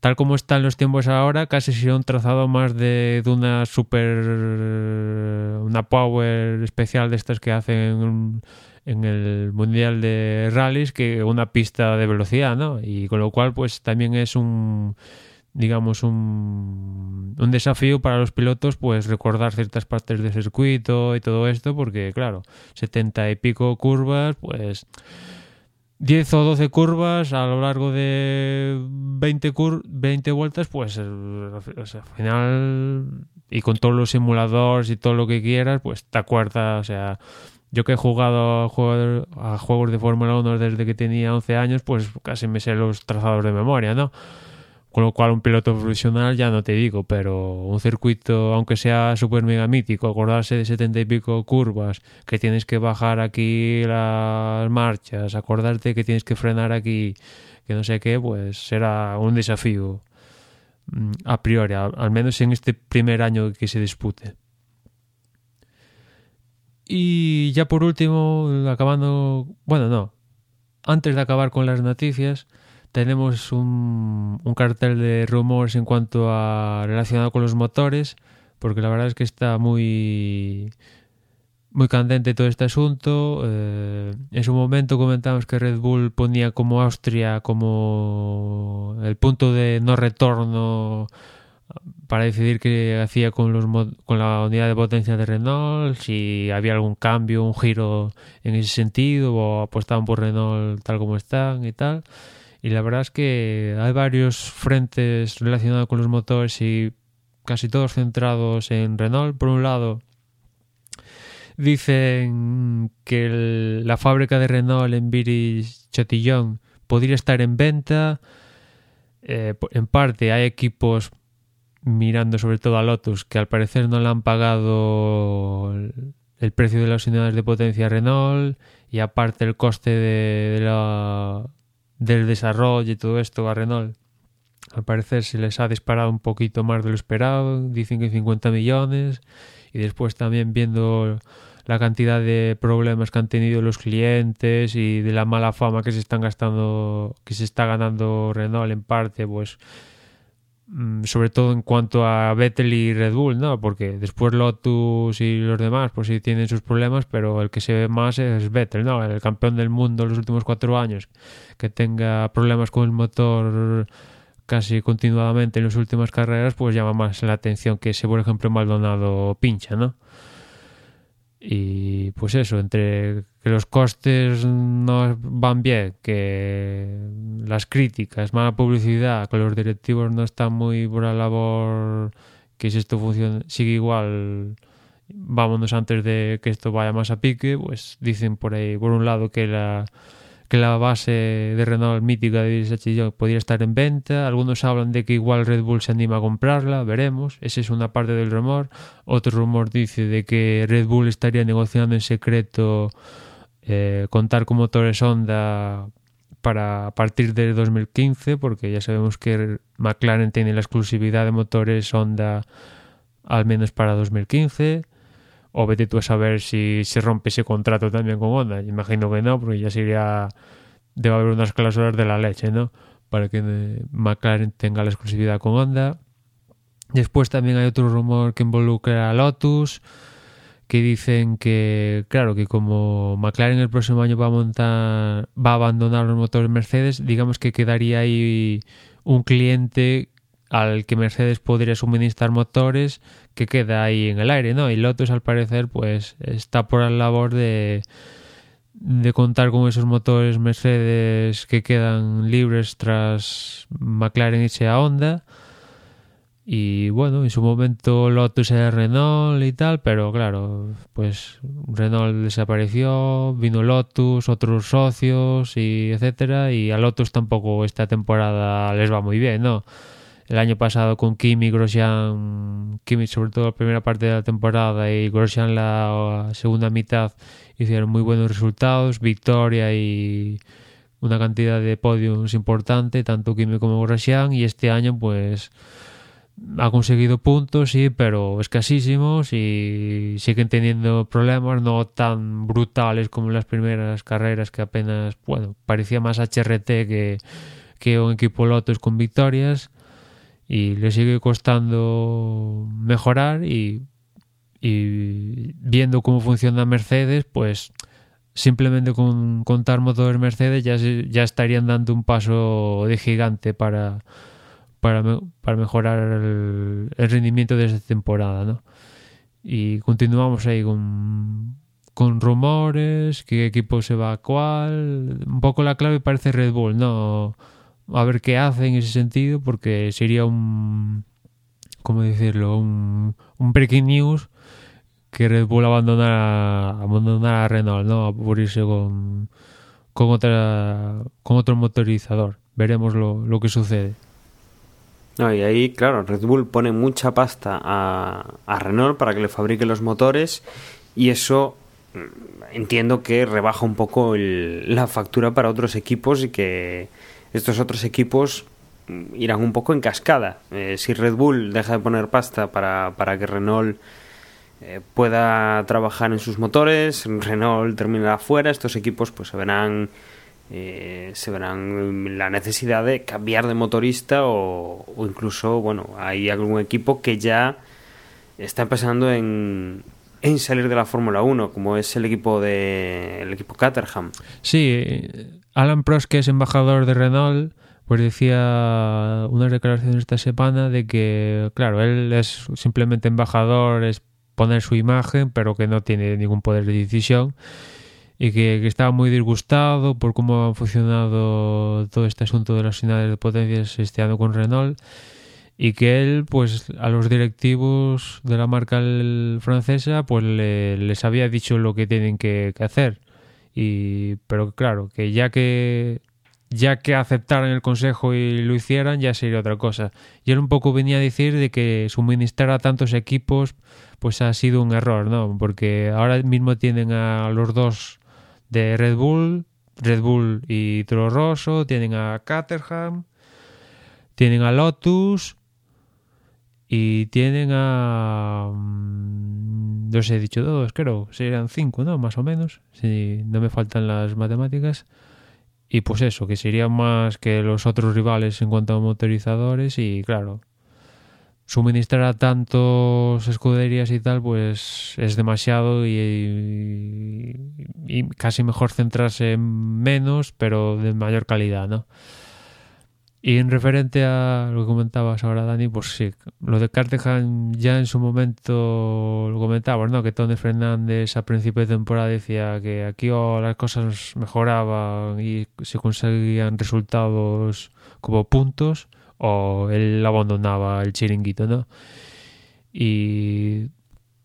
tal como están los tiempos ahora, casi sería un trazado más de, de una super... una power especial de estas que hacen en el Mundial de Rallys que una pista de velocidad, ¿no? Y con lo cual, pues también es un digamos, un, un, desafío para los pilotos, pues recordar ciertas partes del circuito y todo esto, porque claro, 70 y pico curvas, pues 10 o 12 curvas a lo largo de 20, cur 20 vueltas, pues al final, y con todos los simuladores y todo lo que quieras, pues te acuerdas, o sea, yo que he jugado a a juegos de Fórmula 1 desde que tenía 11 años, pues casi me sé los trazados de memoria, ¿no? Con lo cual un piloto profesional ya no te digo, pero un circuito, aunque sea súper mega mítico, acordarse de setenta y pico curvas, que tienes que bajar aquí las marchas, acordarte que tienes que frenar aquí, que no sé qué, pues será un desafío a priori, al menos en este primer año que se dispute. Y ya por último, acabando, bueno, no, antes de acabar con las noticias, tenemos un, un cartel de rumores en cuanto a relacionado con los motores, porque la verdad es que está muy muy candente todo este asunto. Eh, en su momento comentamos que Red Bull ponía como Austria como el punto de no retorno para decidir qué hacía con, los, con la unidad de potencia de Renault, si había algún cambio, un giro en ese sentido o apostaban por Renault tal como están y tal. Y la verdad es que hay varios frentes relacionados con los motores y casi todos centrados en Renault. Por un lado, Dicen que la fábrica de Renault en Viris Chatillon podría estar en venta. Eh, en parte hay equipos mirando sobre todo a Lotus que al parecer no le han pagado el, precio de las unidades de potencia Renault y aparte el coste de, la, del desarrollo y todo esto a Renault. Al parecer se les ha disparado un poquito más de lo esperado, dicen que 50 millones y después también viendo la cantidad de problemas que han tenido los clientes y de la mala fama que se están gastando, que se está ganando Renault en parte, pues sobre todo en cuanto a Vettel y Red Bull, ¿no? Porque después Lotus y los demás, pues sí tienen sus problemas, pero el que se ve más es Vettel, ¿no? El campeón del mundo los últimos cuatro años, que tenga problemas con el motor casi continuadamente en las últimas carreras, pues llama más la atención que ese, por ejemplo, Maldonado pincha, ¿no? Y pues eso, entre que los costes no van bien, que las críticas, mala publicidad, que los directivos no están muy por la labor, que si esto funciona, sigue igual, vámonos antes de que esto vaya más a pique, pues dicen por ahí, por un lado, que la que la base de Renault mítica de Sachillon podría estar en venta. Algunos hablan de que igual Red Bull se anima a comprarla, veremos. Esa es una parte del rumor. Otro rumor dice de que Red Bull estaría negociando en secreto eh, contar con motores Honda para partir de 2015, porque ya sabemos que McLaren tiene la exclusividad de motores Honda al menos para 2015 o vete tú a saber si se rompe ese contrato también con Honda. Imagino que no, porque ya sería. Debe haber unas cláusulas de la leche, ¿no? Para que McLaren tenga la exclusividad con Honda. Después también hay otro rumor que involucra a Lotus, que dicen que, claro, que como McLaren el próximo año va a montar, va a abandonar los motores Mercedes, digamos que quedaría ahí un cliente al que Mercedes podría suministrar motores que queda ahí en el aire, ¿no? Y Lotus al parecer pues está por la labor de, de contar con esos motores Mercedes que quedan libres tras McLaren irse a Honda. Y bueno, en su momento Lotus era Renault y tal, pero claro, pues Renault desapareció, vino Lotus, otros socios y etcétera, y a Lotus tampoco esta temporada les va muy bien, ¿no? el año pasado con Kimi, Grosjean, Kimi sobre todo la primera parte de la temporada y Grosjean la segunda mitad hicieron muy buenos resultados, victoria y una cantidad de podios importante, tanto Kimi como Grosjean, y este año pues ha conseguido puntos, sí, pero escasísimos y siguen teniendo problemas no tan brutales como en las primeras carreras que apenas, bueno, parecía más HRT que, que un equipo Lotus con victorias y le sigue costando mejorar y, viendo cómo funciona Mercedes, pues simplemente con contar motores Mercedes ya, ya estarían dando un paso de gigante para, para, mejorar el, rendimiento de esta temporada, ¿no? Y continuamos ahí con, con rumores, qué equipo se va a cuál. Un poco la clave parece Red Bull, ¿no? a ver qué hace en ese sentido, porque sería un, ¿cómo decirlo? Un, breaking news que Red Bull abandonara, abandonara a Renault, ¿no? A morirse con, con, otra, con otro motorizador. Veremos lo, lo que sucede. No, y ahí, claro, Red Bull pone mucha pasta a, a Renault para que le fabrique los motores y eso mm, entiendo que rebaja un poco el, la factura para otros equipos y que estos otros equipos irán un poco en cascada. Eh, si Red Bull deja de poner pasta para, para que Renault eh, pueda trabajar en sus motores, Renault terminará fuera, estos equipos pues se verán eh, se verán la necesidad de cambiar de motorista o, incluso, bueno, hay algún equipo que ya está empezando en, en salir de la Fórmula 1, como es el equipo de el equipo Caterham. Sí, Alan Prost, que es embajador de Renault, pues decía unas declaraciones esta semana de que, claro, él es simplemente embajador, es poner su imagen, pero que no tiene ningún poder de decisión y que, que estaba muy disgustado por cómo ha funcionado todo este asunto de las unidades de potencias este año con Renault y que él, pues a los directivos de la marca francesa, pues le, les había dicho lo que tienen que, que, hacer. Y, pero claro, que ya que ya que aceptaran el consejo y lo hicieran, ya sería otra cosa. Y él un poco venía a decir de que suministrar a tantos equipos, pues ha sido un error, ¿no? Porque ahora mismo tienen a los dos de Red Bull, Red Bull y Toro Rosso, tienen a Caterham, tienen a Lotus y tienen a... Mm, sé, he dicho todos, creo. Serían cinco, ¿no? Más o menos. Si no me faltan las matemáticas. Y pues eso, que serían más que los otros rivales en cuanto a motorizadores. Y claro, suministrar a tantos escuderías y tal, pues es demasiado y, casi mejor centrarse en menos, pero de mayor calidad, ¿no? Y en referente a lo que comentabas ahora, Dani, pues sí, lo de Cartejan ya en su momento lo comentabas, ¿no? Que Tony Fernández a principio de temporada decía que aquí las cosas mejoraban y se conseguían resultados como puntos, o él abandonaba el chiringuito, ¿no? Y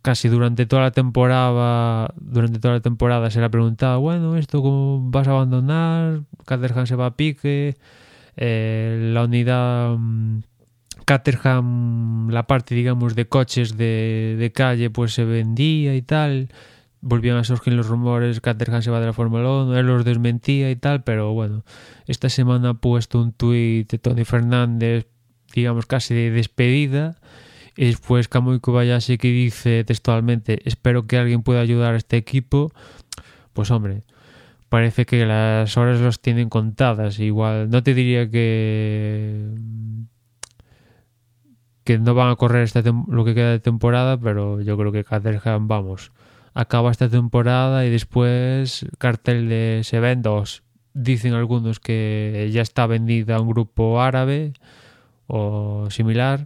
casi durante toda la temporada durante toda la temporada se le ha preguntado bueno esto cómo vas a abandonar Caterham se va a pique eh, la unidad um, Caterham, la parte, digamos, de coches de, de, calle, pues se vendía y tal. Volvían a surgir los rumores, Caterham se va de la Fórmula 1, él los desmentía y tal, pero bueno, esta semana ha puesto un tuit de Tony Fernández, digamos, casi de despedida. Y después Kamui Kobayashi que dice textualmente, espero que alguien pueda ayudar a este equipo. Pues hombre, parece que las horas los tienen contadas. Igual, no te diría que que no van a correr esta lo que queda de temporada, pero yo creo que Caterham, vamos, acaba esta temporada y después cartel de se ven dos. Dicen algunos que ya está vendida a un grupo árabe o similar,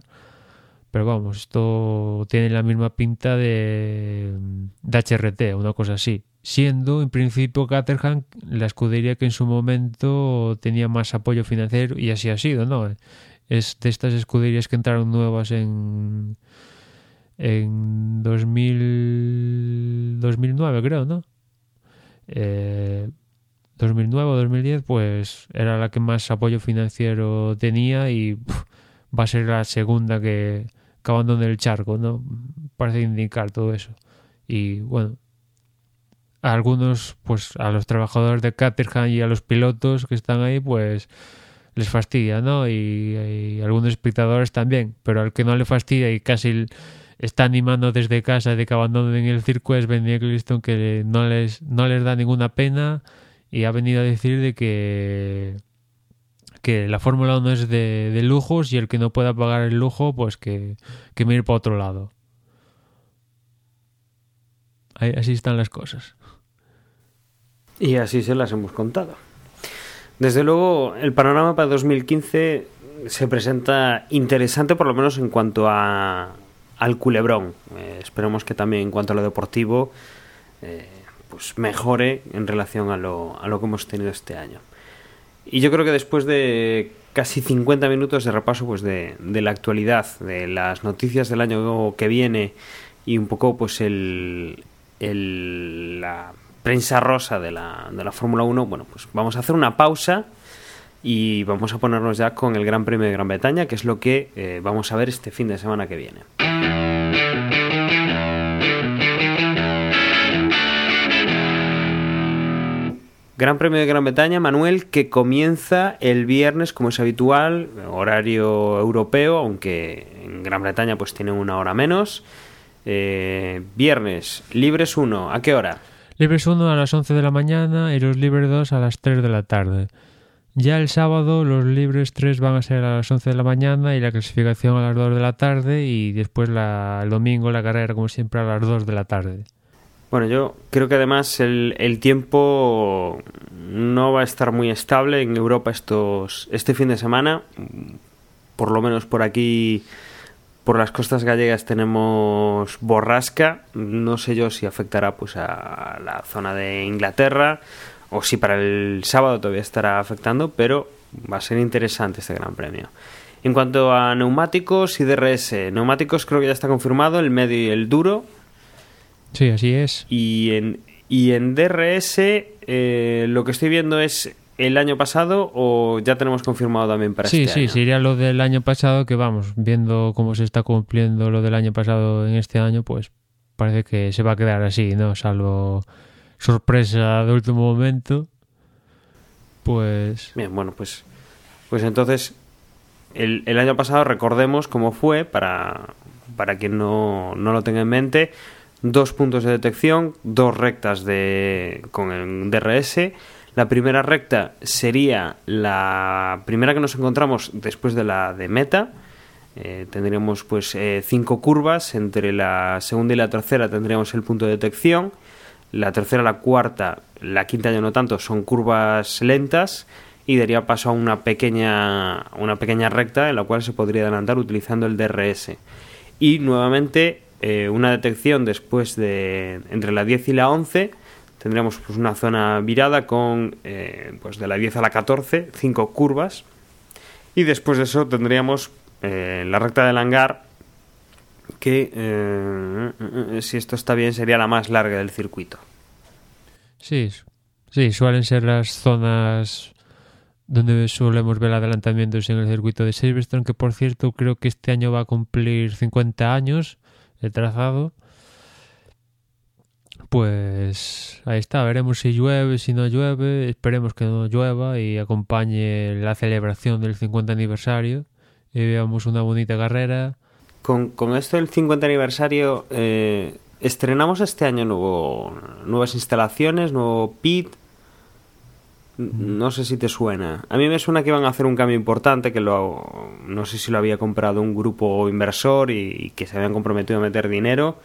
pero vamos, esto tiene la misma pinta de, de HRT, una cosa así siendo en principio Caterham la escudería que en su momento tenía más apoyo financiero y así ha sido, ¿no? Es de estas escuderías que entraron nuevas en en 2000, 2009 creo, ¿no? Eh, 2009 o 2010 pues era la que más apoyo financiero tenía y va a ser la segunda que, que abandone el charco, ¿no? Parece indicar todo eso. Y bueno, a algunos, pues a los trabajadores de Caterham y a los pilotos que están ahí, pues les fastidia, ¿no? Y, y algunos espectadores también, pero al que no le fastidia y casi está animando desde casa de que abandonen el circo es Ben Eccleston que no les, no les da ninguna pena y ha venido a decir de que que la Fórmula 1 es de, de, lujos y el que no pueda pagar el lujo, pues que, que me ir para otro lado. Así están las cosas. Y así se las hemos contado. Desde luego, el panorama para 2015 se presenta interesante, por lo menos en cuanto a, al culebrón. Eh, esperemos que también en cuanto a lo deportivo, eh, pues mejore en relación a lo, a lo que hemos tenido este año. Y yo creo que después de casi 50 minutos de repaso pues de, de la actualidad, de las noticias del año que viene y un poco pues el, el la prensa rosa de la, de la Fórmula 1, bueno, pues vamos a hacer una pausa y vamos a ponernos ya con el Gran Premio de Gran Bretaña, que es lo que eh, vamos a ver este fin de semana que viene. Gran Premio de Gran Bretaña, Manuel, que comienza el viernes, como es habitual, horario europeo, aunque en Gran Bretaña pues tiene una hora menos. Eh, viernes, libres 1, ¿a qué hora? Libres 1 a las 11 de la mañana y los libres 2 a las 3 de la tarde. Ya el sábado los libres 3 van a ser a las 11 de la mañana y la clasificación a las 2 de la tarde y después la, el domingo la carrera como siempre a las 2 de la tarde. Bueno, yo creo que además el, el, tiempo no va a estar muy estable en Europa estos este fin de semana. Por lo menos por aquí, por las costas gallegas tenemos borrasca. No sé yo si afectará pues a la zona de Inglaterra o si para el sábado todavía estará afectando, pero va a ser interesante este Gran Premio. En cuanto a neumáticos y DRS, neumáticos creo que ya está confirmado, el medio y el duro. Sí, así es. Y en, y en DRS eh, lo que estoy viendo es el año pasado o ya tenemos confirmado también para sí, este sí, año. Sí, sería lo del año pasado que vamos, viendo cómo se está cumpliendo lo del año pasado en este año, pues parece que se va a quedar así, ¿no? Salvo sorpresa de último momento. Pues... Bien, bueno, pues, pues entonces el, el año pasado recordemos cómo fue para, para quien no, no lo tenga en mente dos puntos de detección, dos rectas de, con el DRS. La primera recta sería la primera que nos encontramos después de la de meta. Eh, tendríamos pues eh, cinco curvas. Entre la segunda y la tercera tendríamos el punto de detección. La tercera, la cuarta, la quinta ya no tanto, son curvas lentas y daría paso a una pequeña, una pequeña recta en la cual se podría adelantar utilizando el DRS. Y nuevamente eh, una detección después de entre la 10 y la 11 tendríamos pues una zona virada con eh, pues de la 10 a la 14 cinco curvas y después de eso tendríamos eh, la recta del hangar que eh, si esto está bien sería la más larga del circuito sí sí suelen ser las zonas donde solemos ver adelantamientos en el circuito de Silverstone que por cierto creo que este año va a cumplir 50 años el trazado. Pues ahí está, veremos si llueve, si no llueve, esperemos que no llueva y acompañe la celebración del 50 aniversario y veamos una bonita carrera. Con, con esto del 50 aniversario, eh, estrenamos este año nuevo, nuevas instalaciones, nuevo pit. No sé si te suena. A mí me suena que iban a hacer un cambio importante, que lo, no sé si lo había comprado un grupo inversor y, y, que se habían comprometido a meter dinero,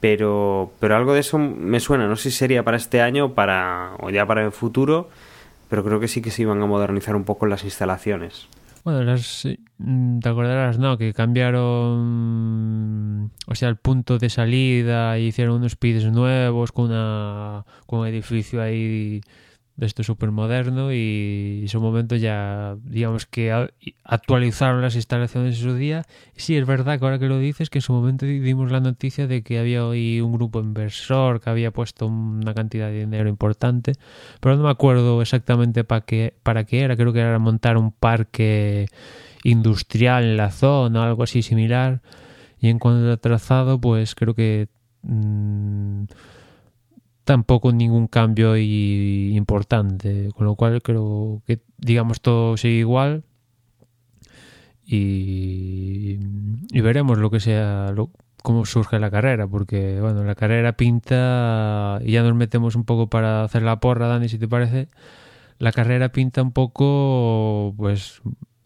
pero, pero algo de eso me suena. No sé si sería para este año para, o ya para el futuro, pero creo que sí que se iban a modernizar un poco las instalaciones. Las, te acordarás, ¿no? Que cambiaron, o sea, el punto de salida y hicieron unos pits nuevos con, una, con un edificio ahí de esto súper moderno y en su momento ya digamos que actualizaron las instalaciones en su día. Sí es verdad que ahora que lo dices que en su momento dimos la noticia de que había hoy un grupo inversor que había puesto una cantidad de dinero importante pero no me acuerdo exactamente para qué para qué era. Creo que era montar un parque industrial en la zona algo así similar. Y en cuanto a trazado pues creo que mmm, tampoco ningún cambio importante, con lo cual creo que digamos todo sigue igual y, veremos lo que sea, lo, cómo surge la carrera, porque bueno, la carrera pinta y ya nos metemos un poco para hacer la porra, Dani, si te parece, la carrera pinta un poco pues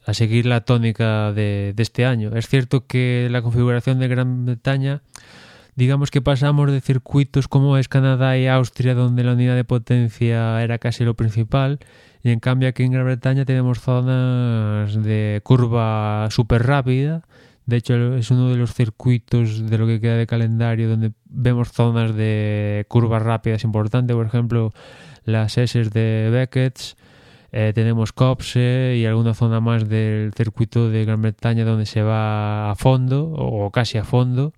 a seguir la tónica de este año. Es cierto que la configuración de Gran Bretaña digamos que pasamos de circuitos como es Canadá y Austria, donde la unidad de potencia era casi lo principal, y en cambio aquí en Gran Bretaña tenemos zonas de curva súper rápida. De hecho, es uno de los circuitos de lo que queda de calendario donde vemos zonas de curvas rápidas importantes. Por ejemplo, las S de Beckett, eh, tenemos Copse y alguna zona más del circuito de Gran Bretaña donde se va a fondo o casi a fondo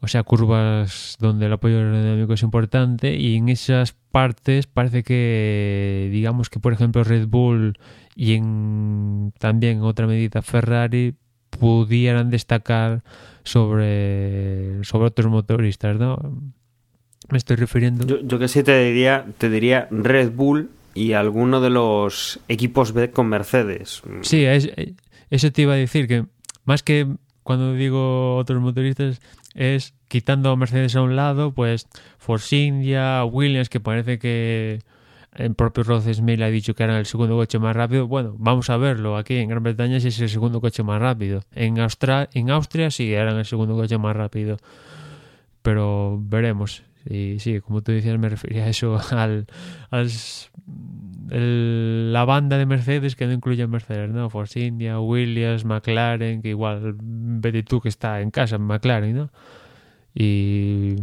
o sea, curvas donde el apoyo aerodinámico es importante y en esas partes parece que, digamos que por ejemplo Red Bull y en también en otra medida Ferrari pudieran destacar sobre, sobre otros motoristas, ¿no? Me estoy refiriendo... Yo, yo que sí te diría, te diría Red Bull y alguno de los equipos B con Mercedes. Sí, es, eso te iba a decir que más que cuando digo otros motoristas es quitando a Mercedes a un lado, pues Force India, Williams, que parece que el propio Ross Smith ha dicho que era el segundo coche más rápido. Bueno, vamos a verlo aquí en Gran Bretaña si es el segundo coche más rápido. En, en Austria sí eran el segundo coche más rápido. Pero veremos. Y sí, como tú decías, me refería a eso, [LAUGHS] al, al la banda de Mercedes que no incluye Mercedes, ¿no? Force India, Williams, McLaren, que igual vete tú que está en casa en McLaren, ¿no? Y,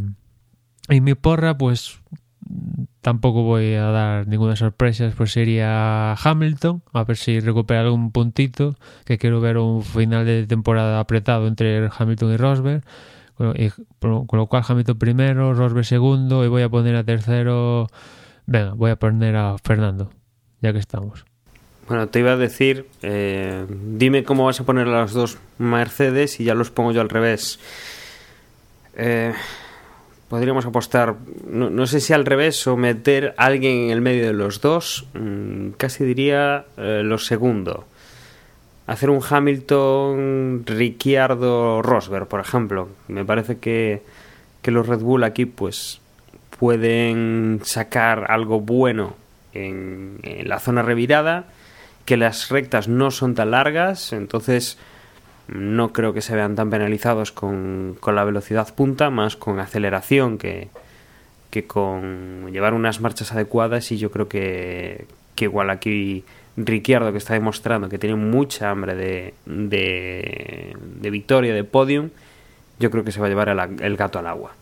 y mi porra, pues tampoco voy a dar ninguna sorpresa, pues sería Hamilton, a ver si recupera algún puntito, que quiero ver un final de temporada apretado entre Hamilton y Rosberg. Con, lo cual Hamilton primero, Rosberg segundo y voy a poner a tercero, venga, voy a poner a Fernando, ya que estamos. Bueno, te iba a decir, eh, dime cómo vas a poner a los dos Mercedes y ya los pongo yo al revés. Eh, podríamos apostar, no, sé si al revés o meter a alguien en el medio de los dos, mm, casi diría eh, lo segundo. Hacer un Hamilton, Ricciardo, Rosberg, por ejemplo. Me parece que, que los Red Bull aquí pues pueden sacar algo bueno en la zona revirada, que las rectas no son tan largas, entonces no creo que se vean tan penalizados con, con la velocidad punta, más con aceleración que, que con llevar unas marchas adecuadas y yo creo que, que igual aquí Ricciardo que está demostrando que tiene mucha hambre de, de, victoria, de podium, yo creo que se va a llevar el, gato al agua.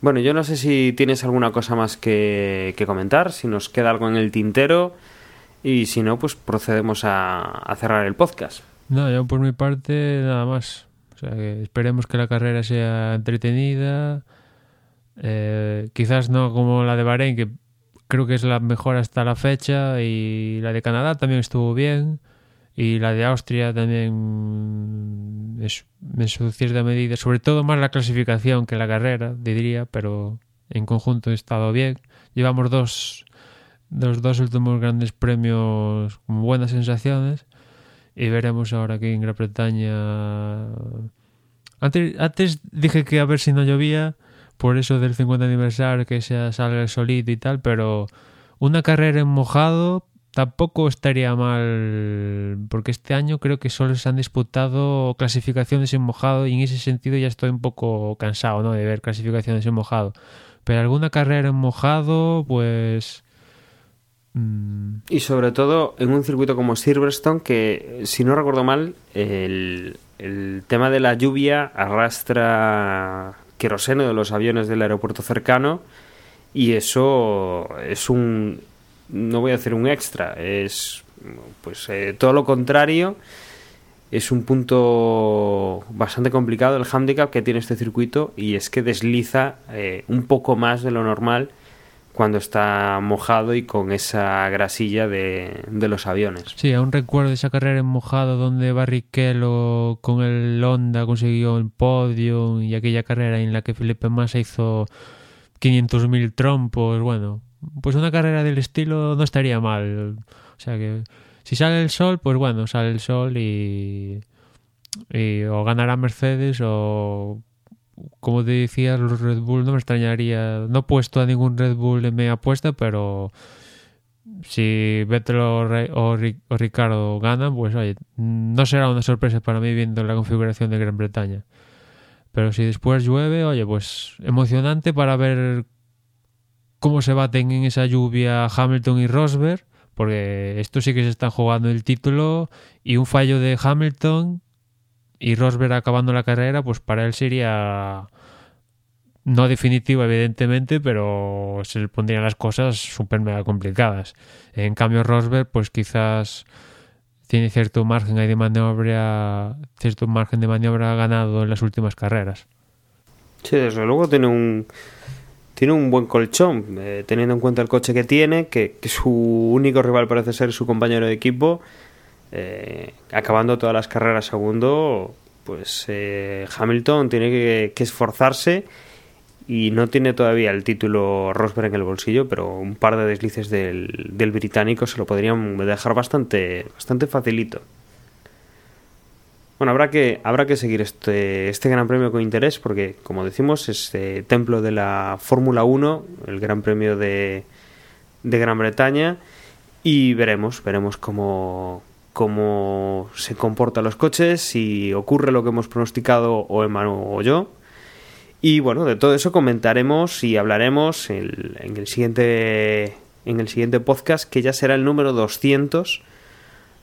Bueno, yo no sé si tienes alguna cosa más que, que comentar, si nos queda algo en el tintero y si no, pues procedemos a, a cerrar el podcast. No, yo por mi parte nada más. O sea, que esperemos que la carrera sea entretenida. Eh, quizás no como la de Bahrein, que creo que es la mejor hasta la fecha. Y la de Canadá también estuvo bien. Y la de Austria también es, en su cierta medida. Sobre todo más la clasificación que la carrera, diría. Pero en conjunto ha estado bien. Llevamos dos, dos, dos últimos grandes premios con buenas sensaciones y veremos ahora aquí en Gran Bretaña. Antes, antes dije que a ver si no llovía, por eso del 50 aniversario, que se salga el solito y tal, pero una carrera en mojado tampoco estaría mal, porque este año creo que solo se han disputado clasificaciones en mojado y en ese sentido ya estoy un poco cansado ¿no? de ver clasificaciones en mojado. Pero alguna carrera en mojado, pues Mm. Y sobre todo en un circuito como Silverstone, que si no recuerdo mal, el, el tema de la lluvia arrastra queroseno de los aviones del aeropuerto cercano y eso es un, no voy a decir un extra, es pues eh, todo lo contrario. Es un punto bastante complicado el handicap que tiene este circuito y es que desliza eh, un poco más de lo normal cuando está mojado y con esa grasilla de, los aviones. Sí, aún recuerdo esa carrera en mojado donde Barrichello con el Honda consiguió el podio y aquella carrera en la que Felipe Massa hizo 500.000 trompos. Bueno, pues una carrera del estilo no estaría mal. O sea que si sale el sol, pues bueno, sale el sol y, y o ganará Mercedes o como te decía, los Red Bull no me extrañaría. No he puesto a ningún Red Bull en mi apuesta, pero si Vettel o, Ricardo ganan, pues oye, no será una sorpresa para mí viendo la configuración de Gran Bretaña. Pero si después llueve, oye, pues emocionante para ver cómo se baten en esa lluvia Hamilton y Rosberg, porque esto sí que se están jugando el título y un fallo de Hamilton y Rosberg acabando la carrera, pues para él sería no definitivo evidentemente, pero se le pondrían las cosas súper mega complicadas. En cambio Rosberg, pues quizás tiene cierto margen de maniobra, cierto margen de maniobra ganado en las últimas carreras. Sí, desde luego tiene un tiene un buen colchón, eh, teniendo en cuenta el coche que tiene, que su único rival parece ser su compañero de equipo eh, acabando todas las carreras segundo, pues eh, Hamilton tiene que, esforzarse y no tiene todavía el título Rosberg en el bolsillo, pero un par de deslices del, del británico se lo podrían dejar bastante, bastante facilito. Bueno, habrá que, habrá que seguir este, este Gran Premio con interés porque, como decimos, es eh, templo de la Fórmula 1, el Gran Premio de, de Gran Bretaña, y veremos, veremos cómo, cómo se comportan los coches, si ocurre lo que hemos pronosticado o Emmanuel o yo. Y bueno, de todo eso comentaremos y hablaremos en, en el siguiente en el siguiente podcast, que ya será el número 200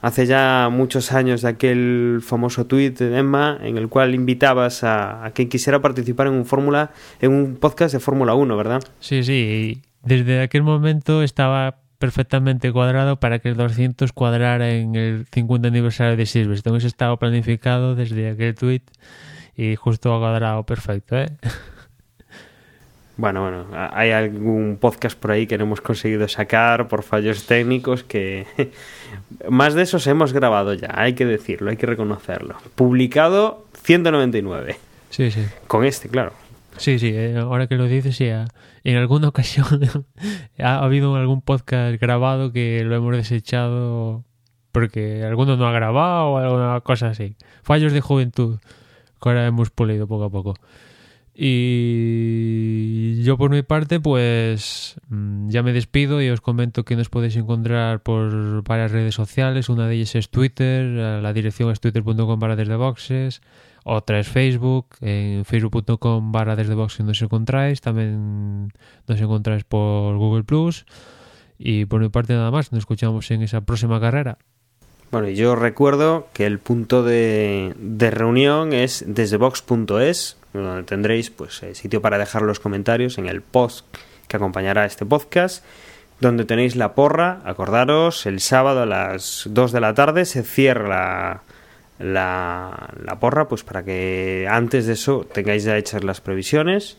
hace ya muchos años de aquel famoso tuit de Emma en el cual invitabas a, a quien quisiera participar en un fórmula en un podcast de Fórmula 1, ¿verdad? Sí, sí, desde aquel momento estaba perfectamente cuadrado para que el 200 cuadrara en el 50 aniversario de Silverstone. Eso estaba planificado desde aquel tuit y justo ha cuadrado perfecto, ¿eh? [LAUGHS] Bueno, bueno, hay algún podcast por ahí que no hemos conseguido sacar por fallos técnicos que [LAUGHS] más de esos hemos grabado ya, hay que decirlo, hay que reconocerlo. Publicado 199. Sí, sí. Con este, claro. Sí, sí, eh, ahora que lo dices, sí, en alguna [LAUGHS] ocasión ha habido algún podcast grabado que lo hemos desechado porque alguno no ha grabado o alguna cosa así. Fallos de juventud que ahora hemos pulido poco a poco. Y yo por mi parte, pues mm, ya me despido y os comento que nos podéis encontrar por varias redes sociales. Una de ellas es Twitter, la dirección es twitter.com barra desde boxes. Otra es Facebook, en facebook.com barra desde boxes nos encontráis. También nos encontráis por Google Plus. Y por mi parte nada más, nos escuchamos en esa próxima carrera. Bueno, y yo recuerdo que el punto de, de reunión es desdebox.es, donde tendréis pues eh, sitio para dejar los comentarios en el post que acompañará este podcast, donde tenéis la porra, acordaros, el sábado a las 2 de la tarde se cierra la, la porra, pues para que antes de eso tengáis ya hechas las previsiones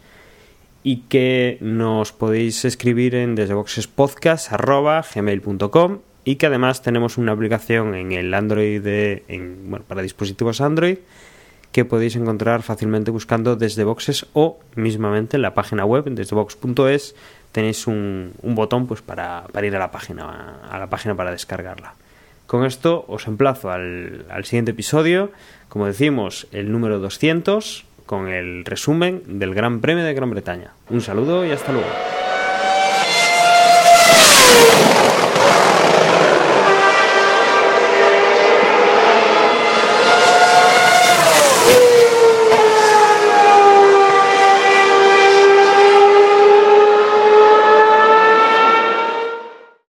y que nos podéis escribir en desdeboxespodcast.gmail.com y que además tenemos una aplicación en el Android de, en, bueno, para dispositivos Android que podéis encontrar fácilmente buscando desde boxes o mismamente en la página web desdebox.es tenéis un, un, botón pues para, para, ir a la página a la página para descargarla con esto os emplazo al, al siguiente episodio. Como decimos el número 200 con el resumen del Gran Premio de Gran Bretaña. Un saludo y hasta luego